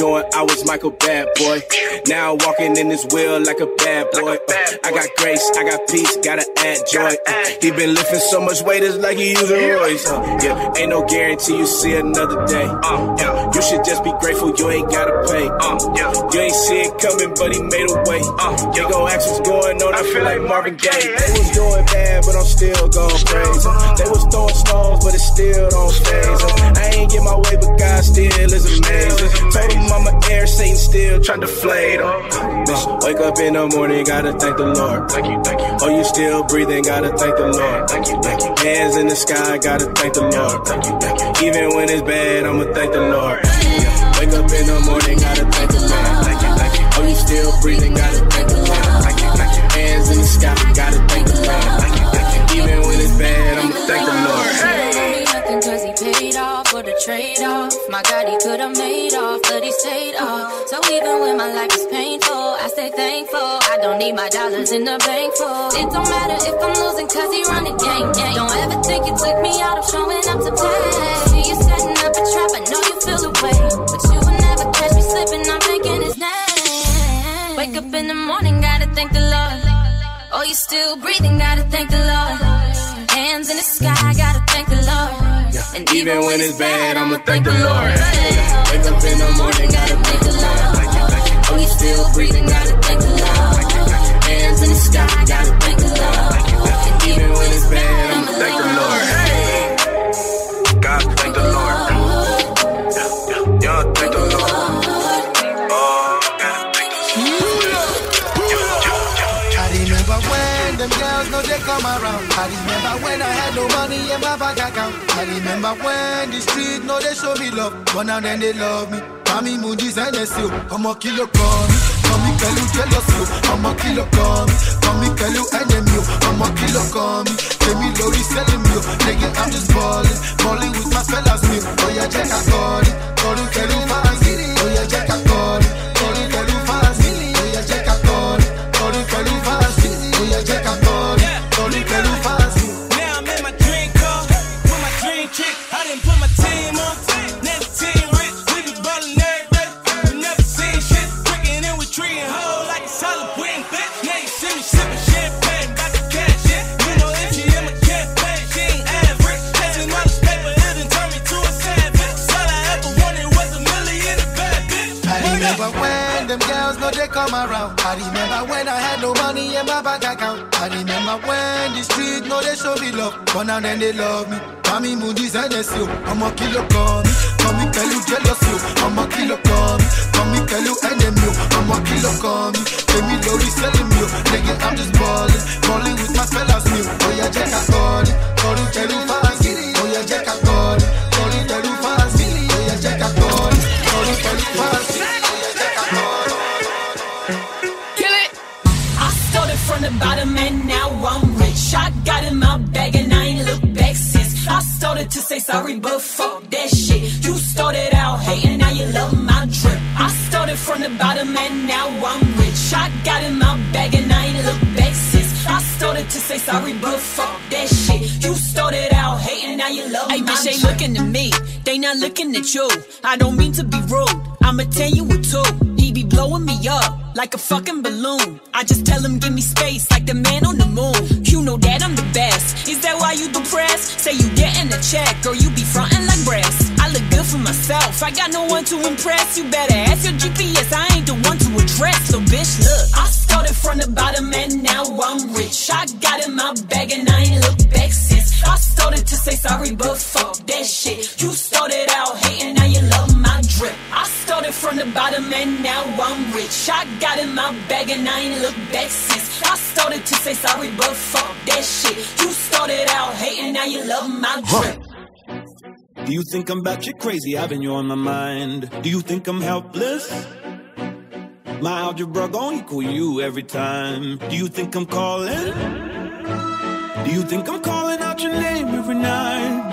doing, I was Michael Bad Boy. Now I'm walking in this wheel like a bad boy. Uh, I got grace, I got peace, gotta add joy. Uh, he been lifting so much weight, it's like he using. Uh, yeah, ain't no guarantee you see another day. Uh, yeah, you should just be grateful you ain't gotta pay. Uh, yeah, you ain't see it coming, but he made a way. Uh, they gon' ask what's going on, I feel like Marvin Gaye. They was doing bad, but I'm still going crazy. They was throwing stones, but it still don't faze. I ain't get my way, but God still is amazing. Told him I'm a air, Satan still trying to flay them. Wake up in the morning, gotta thank the Lord. Thank you, thank you. Oh, you still breathing, gotta thank the Lord. Thank you, thank you. Hands in the sky, gotta thank the Lord. Thank you, thank you. Even when it's bad, I'ma thank the Lord. Wake up in the morning, gotta thank the Lord. Thank you, thank you. Oh, you still breathing, gotta thank the Lord. Thank you, thank you. Hands in the sky, gotta trade off. My God, he could have made off, but he stayed off. So even when my life is painful, I stay thankful. I don't need my dollars in the bank for. It don't matter if I'm losing cause he run the game. Yeah, don't ever think you took me out of showing up to play. You're setting up a trap, I know you feel the way. But you will never catch me slipping, I'm making his name. Wake up in the morning, gotta thank the Lord. Oh, you still breathing, gotta thank the Lord. Hands in the sky, gotta thank the Lord. And even when it's bad, I'ma thank the Lord. Wake up in the morning, gotta thank the Lord. Oh, you still breathing, gotta thank the Lord. Hands in the sky, gotta thank the Lord. And even when it's bad, I'ma thank the Lord. Hey, God, thank the Lord. Yeah, yeah, thank the Lord. Oh, God, thank I remember when them girls know they come around. Had no money in my bank account. I remember when the street know they show me love, but now then they love me. Mami Moody's and say, I'm a kilo come. Come pẹ̀lú jealous o, ọmọ kìlọ̀ kan mi. Come pẹ̀lú enemy o, ọmọ kìlọ̀ kan mi. Tèmi lórí selling mi o, nigga I'm just ballin'. Ballin' with my fellas mi o, oya jẹ́ ká kọ́ni. Kọrin pẹ̀lú fáǹsì, oya jẹ́ they come around. I remember when I had no money in my bank account. I remember when the street know they show me love, but now then they love me. Mami Moody's and say, I'm a kilo come. Come tell you jealous you, I'm a kilo come. Come tell you enemy, I'm a kilo come. Tell me lorry selling me, nigga I'm just balling. Balling with my fellas me. Oh yeah, Jack I call it, call it tell you fancy. Oh yeah, Jack I to say sorry, but fuck that shit. You started out hating, now you love my drip. I started from the bottom and now I'm rich. I got in my bag and I ain't look back since. I started to say sorry, but fuck that shit. You started out hating, now you love Hey, my bitch, they drip. looking at me. They not looking at you. I don't mean to be rude. I'ma tell you what too. He be blowing me up like a fucking balloon. I just tell him give me space like the man on the moon. You know that I'm the best. Is that why you depressed? Say you getting a check or you be frontin' like brass. I look good for myself. I got no one to impress. You better ask your GPS. I ain't the one to address. So bitch, look. I started from the bottom and now I'm rich. I got in my bag and I ain't look back since. I started to say sorry, but fuck that shit. You started out hating, now you love my drip. I started from the bottom and now I'm rich. I got in my bag and I ain't look back since. I started to say sorry, but fuck that shit. You started out hating, now you love my drip. Do you think I'm batshit crazy, having you on my mind? Do you think I'm helpless? My algebra gon' equal you every time. Do you think I'm calling? Do you think I'm calling out your name every night?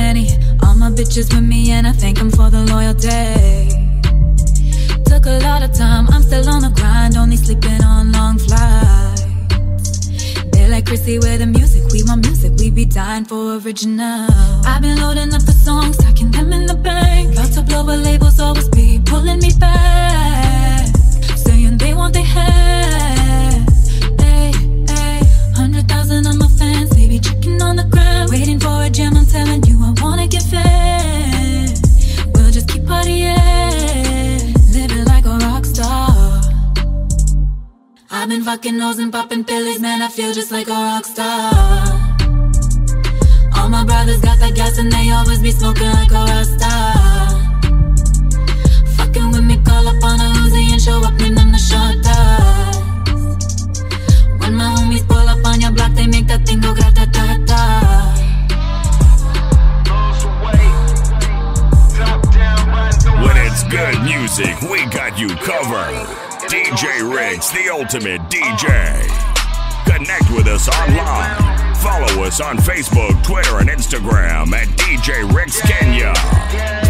Henny, all my bitches with me, and I thank them for the loyalty. Took a lot of time, I'm still on the grind, only sleeping on long flights. They like Chrissy with the music, we want music, we be dying for original. I've been loading up the songs, stacking them in the bank. About to blow, but labels always be pulling me back. Saying they want their head. Hey, hey, hundred thousand of my fans, they be checking on the ground. Waiting for a jam, I'm telling you, wanna get fed. We'll just keep partying, living like a rock star. I've been fucking hoes and popping pillies, man. I feel just like a rock star. All my brothers got that gas and they always be smoking like a rasta. Fucking with me, call up on a Uzi and show up, name them the dogs. When my homies pull up on your block, they make that thing go grata good music, we got you covered. DJ Riggs, the ultimate DJ. Connect with us online. Follow us on Facebook, Twitter, and Instagram at DJ Riggs Kenya.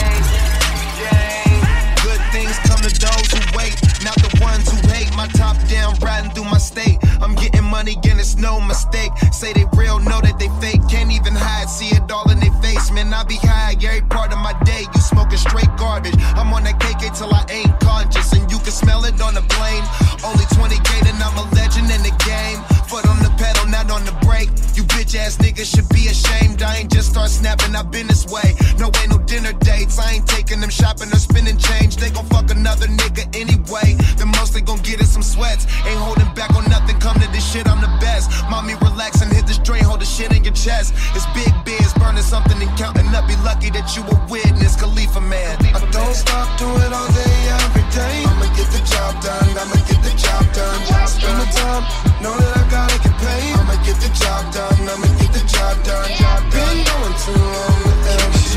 To those who wait, not the ones who hate. My top down, riding through my state. I'm getting money, and it's no mistake. Say they real, know that they fake. Can't even hide, see it all in their face. Man, I be high every part of my day. You smoking straight garbage. I'm on that KK till I ain't conscious, and you can smell it on the plane. Only 20k, and I'm a legend in the game. Foot on the pedal, not on the brake. You bitch ass niggas should be ashamed. I ain't just start snapping, I've been this way. No ain't no dinner dates. I ain't taking them shopping or spending change. They gon' fuck another nigga anyway. The most they gon' get is some sweats. Ain't holding back on nothing. Come to this shit, I'm the best. Mommy, relax and hit this drain. Hold the shit in your chest. It's big biz, burning something and counting up. Be lucky that you a witness, Khalifa man. I don't stop, do it all day, every day. I'ma get the job done. I'ma get the job done. Spend the time, know that I gotta get paid. I'ma get the job done. I'ma get the job done. Been going too long.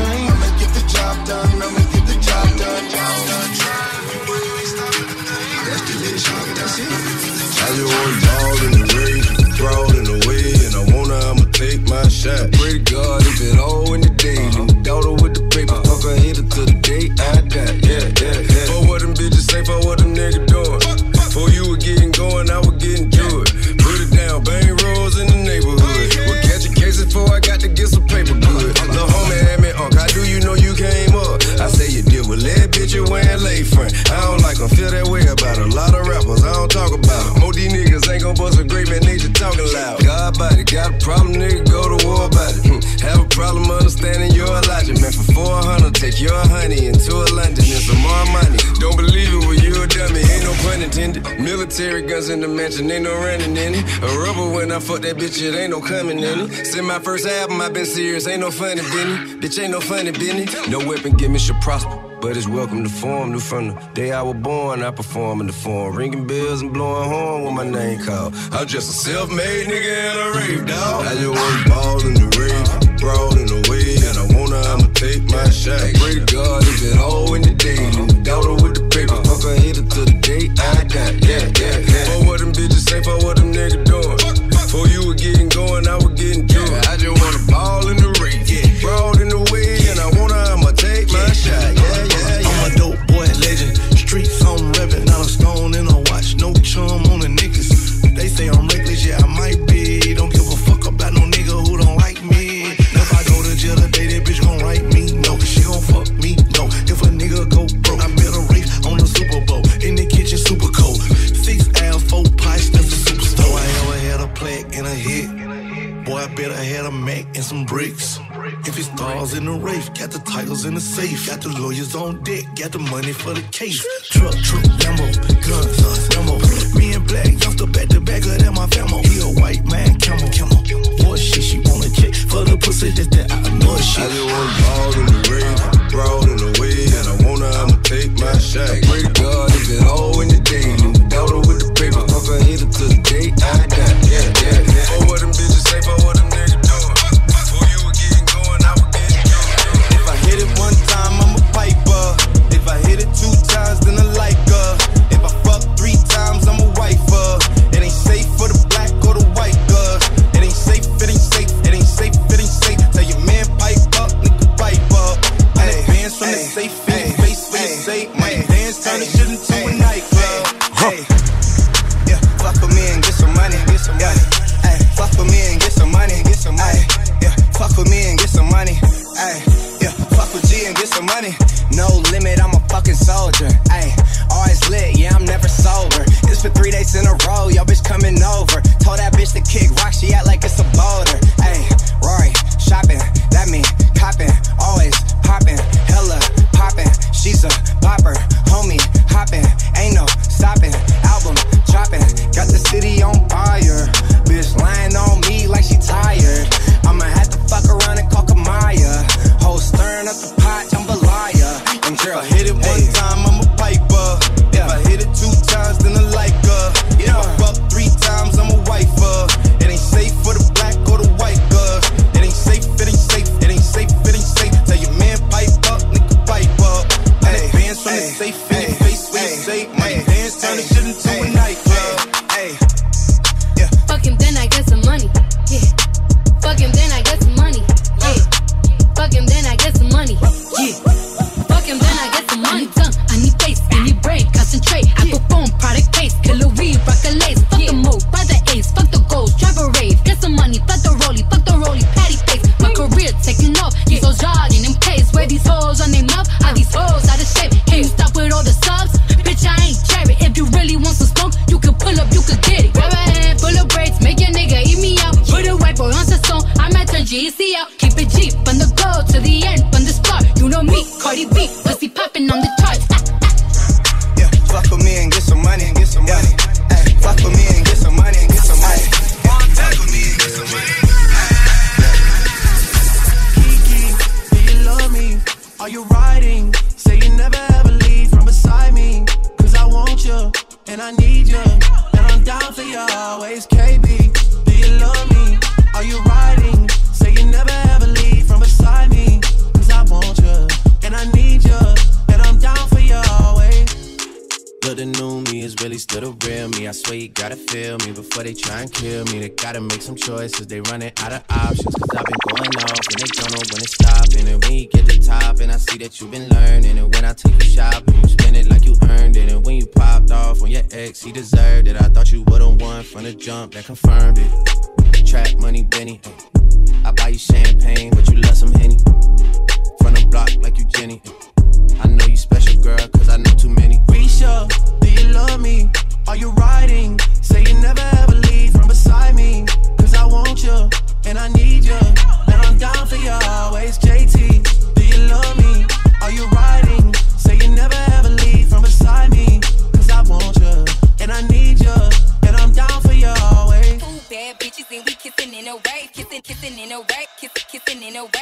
I'ma get the job done. I'ma get the job done. job done. I just want bald in the race, proud in the way, and I wanna, I'ma take my shot. Pray to God, if it all in the day, uh-huh. and daughter with the paper, uh-huh. fuck hit it till the day I die. Yeah, yeah, yeah. For what them bitches say, for what them nigga doing. Fuck, fuck. For you talking loud. God body, got a problem, nigga, go to war about it. Hmm, have a problem understanding your logic. Man, for 400, take your honey into a London and some more money. Don't believe it when you a dummy, ain't no pun intended. Military guns in the mansion, ain't no running in it. A rubber when I fuck that bitch, it ain't no coming in it. Send my first album, I been serious, ain't no funny, Benny. Bitch, ain't no funny, Benny. No weapon, give me should prosper but it's welcome to form. New from the day I was born, I perform in the form. Ringing bells and blowing horn with my name called. I'm just a self made nigga and a rave dog. I just want ball in the rave, broad in the way, and I wanna, I'ma take my shot. Pray to God, if it all in the day. New daughter with the paper, fuck her hit her till the day I die. Yeah, yeah, yeah. For what them bitches say, for what them niggas doing. Before you were getting going, I was getting cars in the race, got the titles in the safe, got the lawyers on deck, got the money for the case. Truck, truck, demo, guns, us, ammo. Me and Black off the back, the back of that my famo. He a white man, camel, camel. Boy, shit, she wanna check for the pussy that that I know shit. I just want bald in the rain, broad in the way, and I wanna, I'ma take my shot. I God, it's it all in the day. New daughter with the paper, fuck her, hit her to the day I die. Yeah, yeah, yeah. For what them bitches say, for what them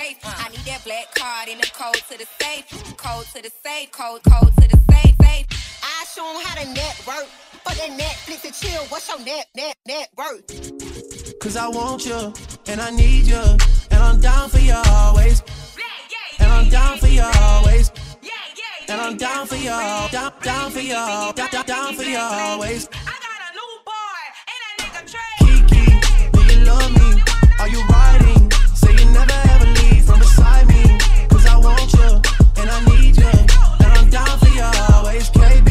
wave. I need that black card in the code to the safe, code to the safe, code, code to the safe, safe. I show 'em how to network. For that Netflix and chill, what's your net, net, net worth? Cause I want you, and I need you. And I'm down for you always. And I'm down for you always. And I'm down for you, down, down for you, down, down for you always. Want you, and I need you. And I'm down for you always. KB,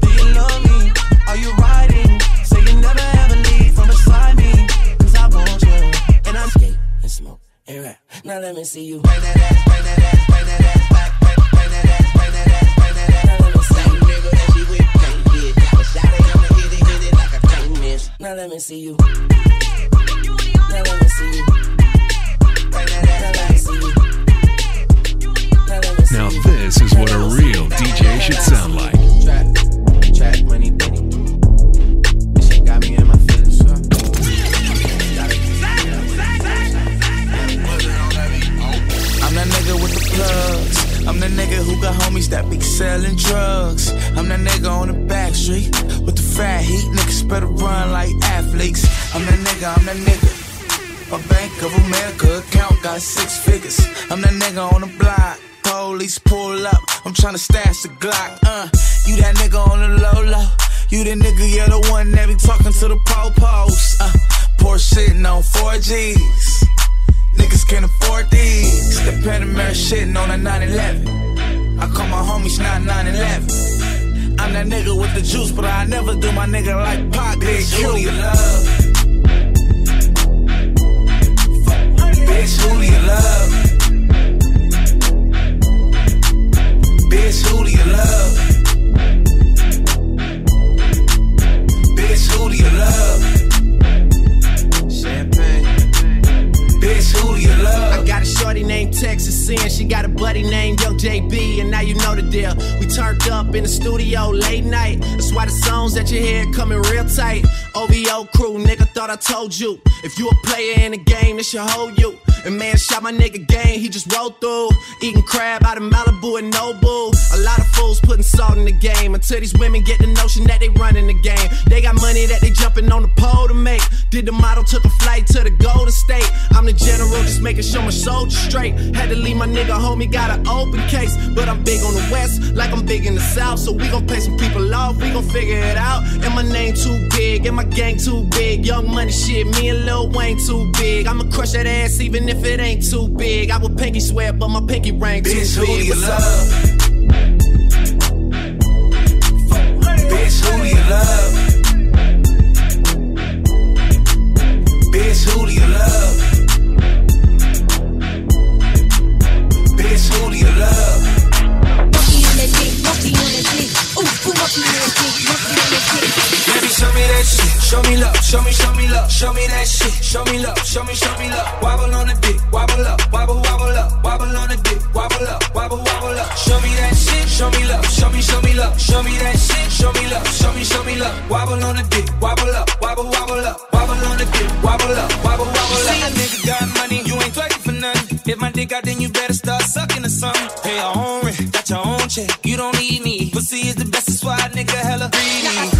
do you love me? Are you riding? Say you never ever leave from beside me. Cause I want you, and I'm skate and smoke and rap. Now let me see you. Bring that ass, bring that ass, bring that ass back, that ass, that ass, that ass. Now let me see you, nigga that she with hit it, hit it like I can't miss. Now let me see you. Now let me see you. That ass, now let me see you. Now this is what a real DJ should sound like. I'm that nigga with the plugs. I'm the nigga who got homies that be selling drugs. I'm that nigga on the back street with the fat heat. Niggas better run like athletes. I'm that nigga, I'm that nigga. My Bank of America account got six figures. I'm that nigga on the block. Police pull up. I'm tryna stash the Glock. Uh, you that nigga on the low low. You the nigga, yeah, the one that be talking to the po-pos. Uh, poor shitting on 4Gs. Niggas can't afford these. The Panamera shitting on a 911. I call my homies not 911. I'm that nigga with the juice, but I never do my nigga like Pac. Bitch, who do you love? Bitch, who do you love? Bitch, who do you love? Bitch, who do you love? Got a shorty named Texas Sin. She got a buddy named Young JB, and now you know the deal. We turned up in the studio late night. That's why the songs that you hear coming real tight. OVO crew, nigga, thought I told you. If you a player in the game, this should hold you. And man, shot my nigga game, he just rolled through. Eating crab out of Malibu and Nobu. A lot of fools putting salt in the game until these women get the notion that they running the game. They got money that they jumping on the pole to make. Did the model, took a flight to the Golden State. I'm the general, just making sure my soldiers straight. Had to leave my nigga homie, got an open case. But I'm big on the west, like I'm big in the south. So we gon' pay some people off, we gon' figure it out. And my name too big, and my gang too big. Young money shit, me and Lil Wayne too big. I'ma crush that ass even if it ain't too big. I would pinky swear, but my pinky ring too Bitch, who do you What's love? Bitch, who do you love? Me, show me. Show me that shit. Show me love. Show me, show me love. Wobble on the dick. Wobble up. Wobble, wobble up. Wobble on the dick. Wobble up. Wobble, wobble up. Show me that shit. Show me love. Show me, show me love. Show me that shit. Show me love. Show me, show me love. Wobble on the dick. Wobble up. Wobble, wobble up. Wobble on the dick. Wobble up. Wobble, wobble up. See a nigga got money. You ain't twerking for nothing. If my dick out, then you better start sucking or something. Pay your own rent. Got your own check. You don't need me. Pussy is the best. That's why a nigga hella greedy.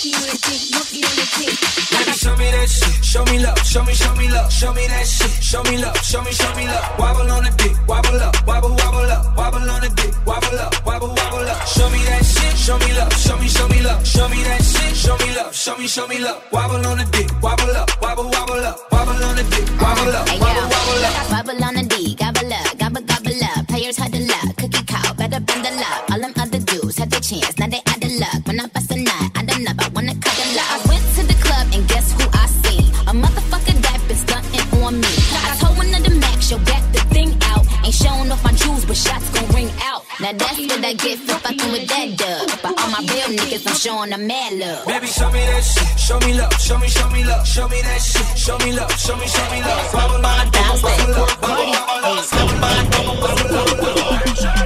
Monkey on that dick. Monkey on that dick, monkey on that dick. Baby, show me that shit. Show me love, show me, show me love, show me that shit. Show me love, show me, show me love. Wobble on the dick, wobble up, wobble, wobble up, wobble on the dick, wobble up, wobble, wobble up. Show me that shit, show me love, show me, show me love, show me that shit, show me love, show me, show me love. Wobble on the dick, wobble up, wobble, wobble up, wobble on the dick, wobble up, wobble, wobble up. Bubble on the D, gobble up, gobble, gobble up. Players huddle up, cookie cow, better bundle up. All Now that's what I get for fucking with that dub. But all my real niggas, I'm showing them mad love. Baby, show me that shit. Show me love. Show me, show me love. Show me that shit. Show me love. Show me, show me love. Bubble on the dick, bubble up, bubble up,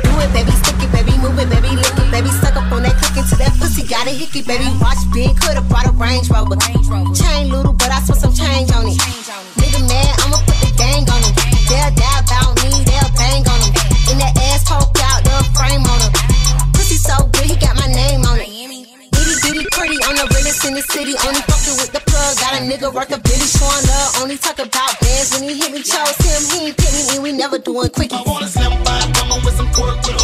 Do it, baby, stick it, baby, move it, baby, lick it, baby, suck up on that click into that pussy, got a hickey, baby, watch big, could've brought a Range Rover. Chain little, but I spent some change on it. Nigga mad, I'ma put the gang on him. They'll die about me, city. Only fucking with the plug, got a nigga work a bitty showing love. Only talk about bands when he hit me, chose him, he ain't pick me, and we never doing quickie. I want a slim fine, woman with some pork with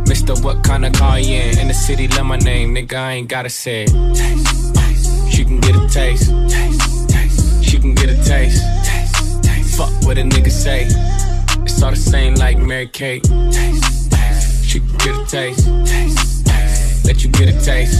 Mister, what kind of car you in? In the city, love my name, nigga, I ain't gotta say it. She can get a taste. taste, taste. She can get a taste. taste, taste. Fuck what a nigga say. It's all the same like Mary Kate. Taste, taste. She can get a taste. taste, taste. Let you get a taste,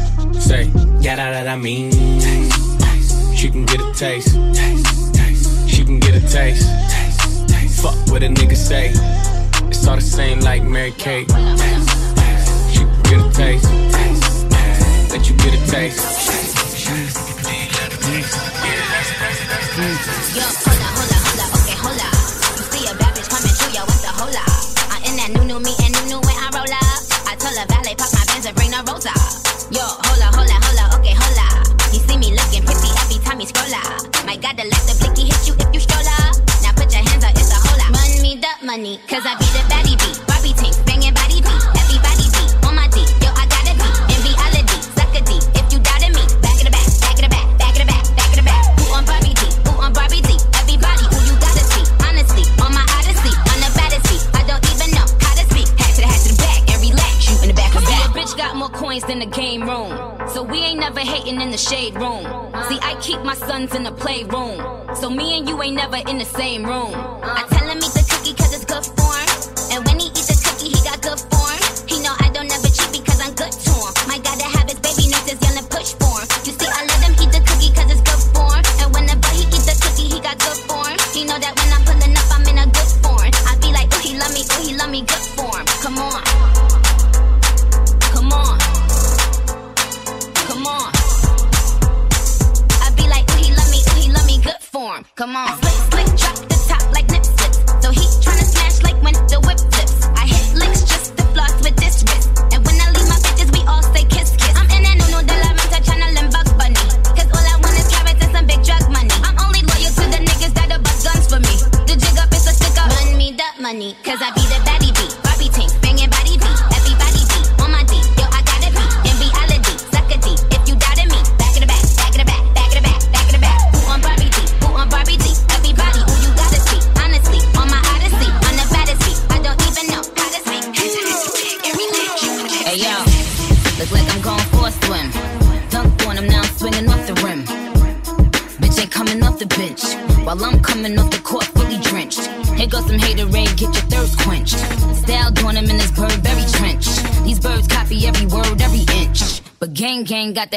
Say, yeah, that, that I mean. Taste, taste. She can get a taste. taste, taste. She can get a taste. taste, taste. Fuck what a nigga say. It's all the same like Mary Kate. Taste, taste. She can get a taste. taste, taste. Let you get a taste. Yo, hola, hola, money, cause I be the baddie beat. Barbie tank, banging body beat. Everybody beat on my D. Yo, I got a beat. In reality, suck a D. If you doubted me, back in the back, back in the back, back in the back, back in the back. Who on Barbie D? Who on Barbie D? Everybody who you gotta see. Honestly, on my odyssey, on the baddest beat. I don't even know how to speak. Hat to the hat to the back and relax. You in the back of the back. bitch got more coins than the game room. So we ain't never hating in the shade room. See, I keep my sons in the playroom. So me and you ain't never in the same room. Uh-huh. I tell him eat the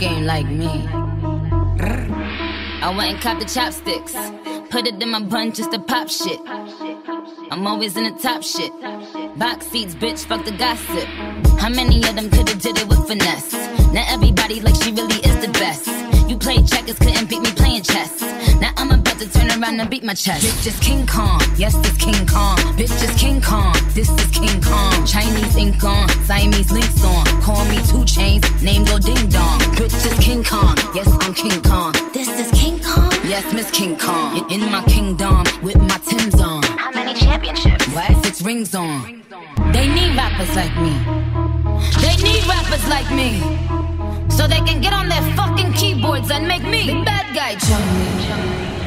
game like me. I went and copped the chopsticks. Put it in my bun just to pop shit. I'm always in the top shit. Box seats, bitch, fuck the gossip. How many of them could've did it with finesse? Now everybody like she really is the best. You played checkers, couldn't beat me playing chess. Now I'm around and beat my chest. Bitch is King Kong, yes, this King Kong. Bitch is King Kong, this is King Kong. Chinese ink on, Siamese links on. Call me two chains, name go ding dong. Bitch is King Kong, yes, I'm King Kong. This is King Kong, yes, Miss King Kong. In, my kingdom, with my Tim's on. How many championships? What? Six rings on. They need rappers like me. They need rappers like me. So they can get on their fucking keyboards and make me the bad guy.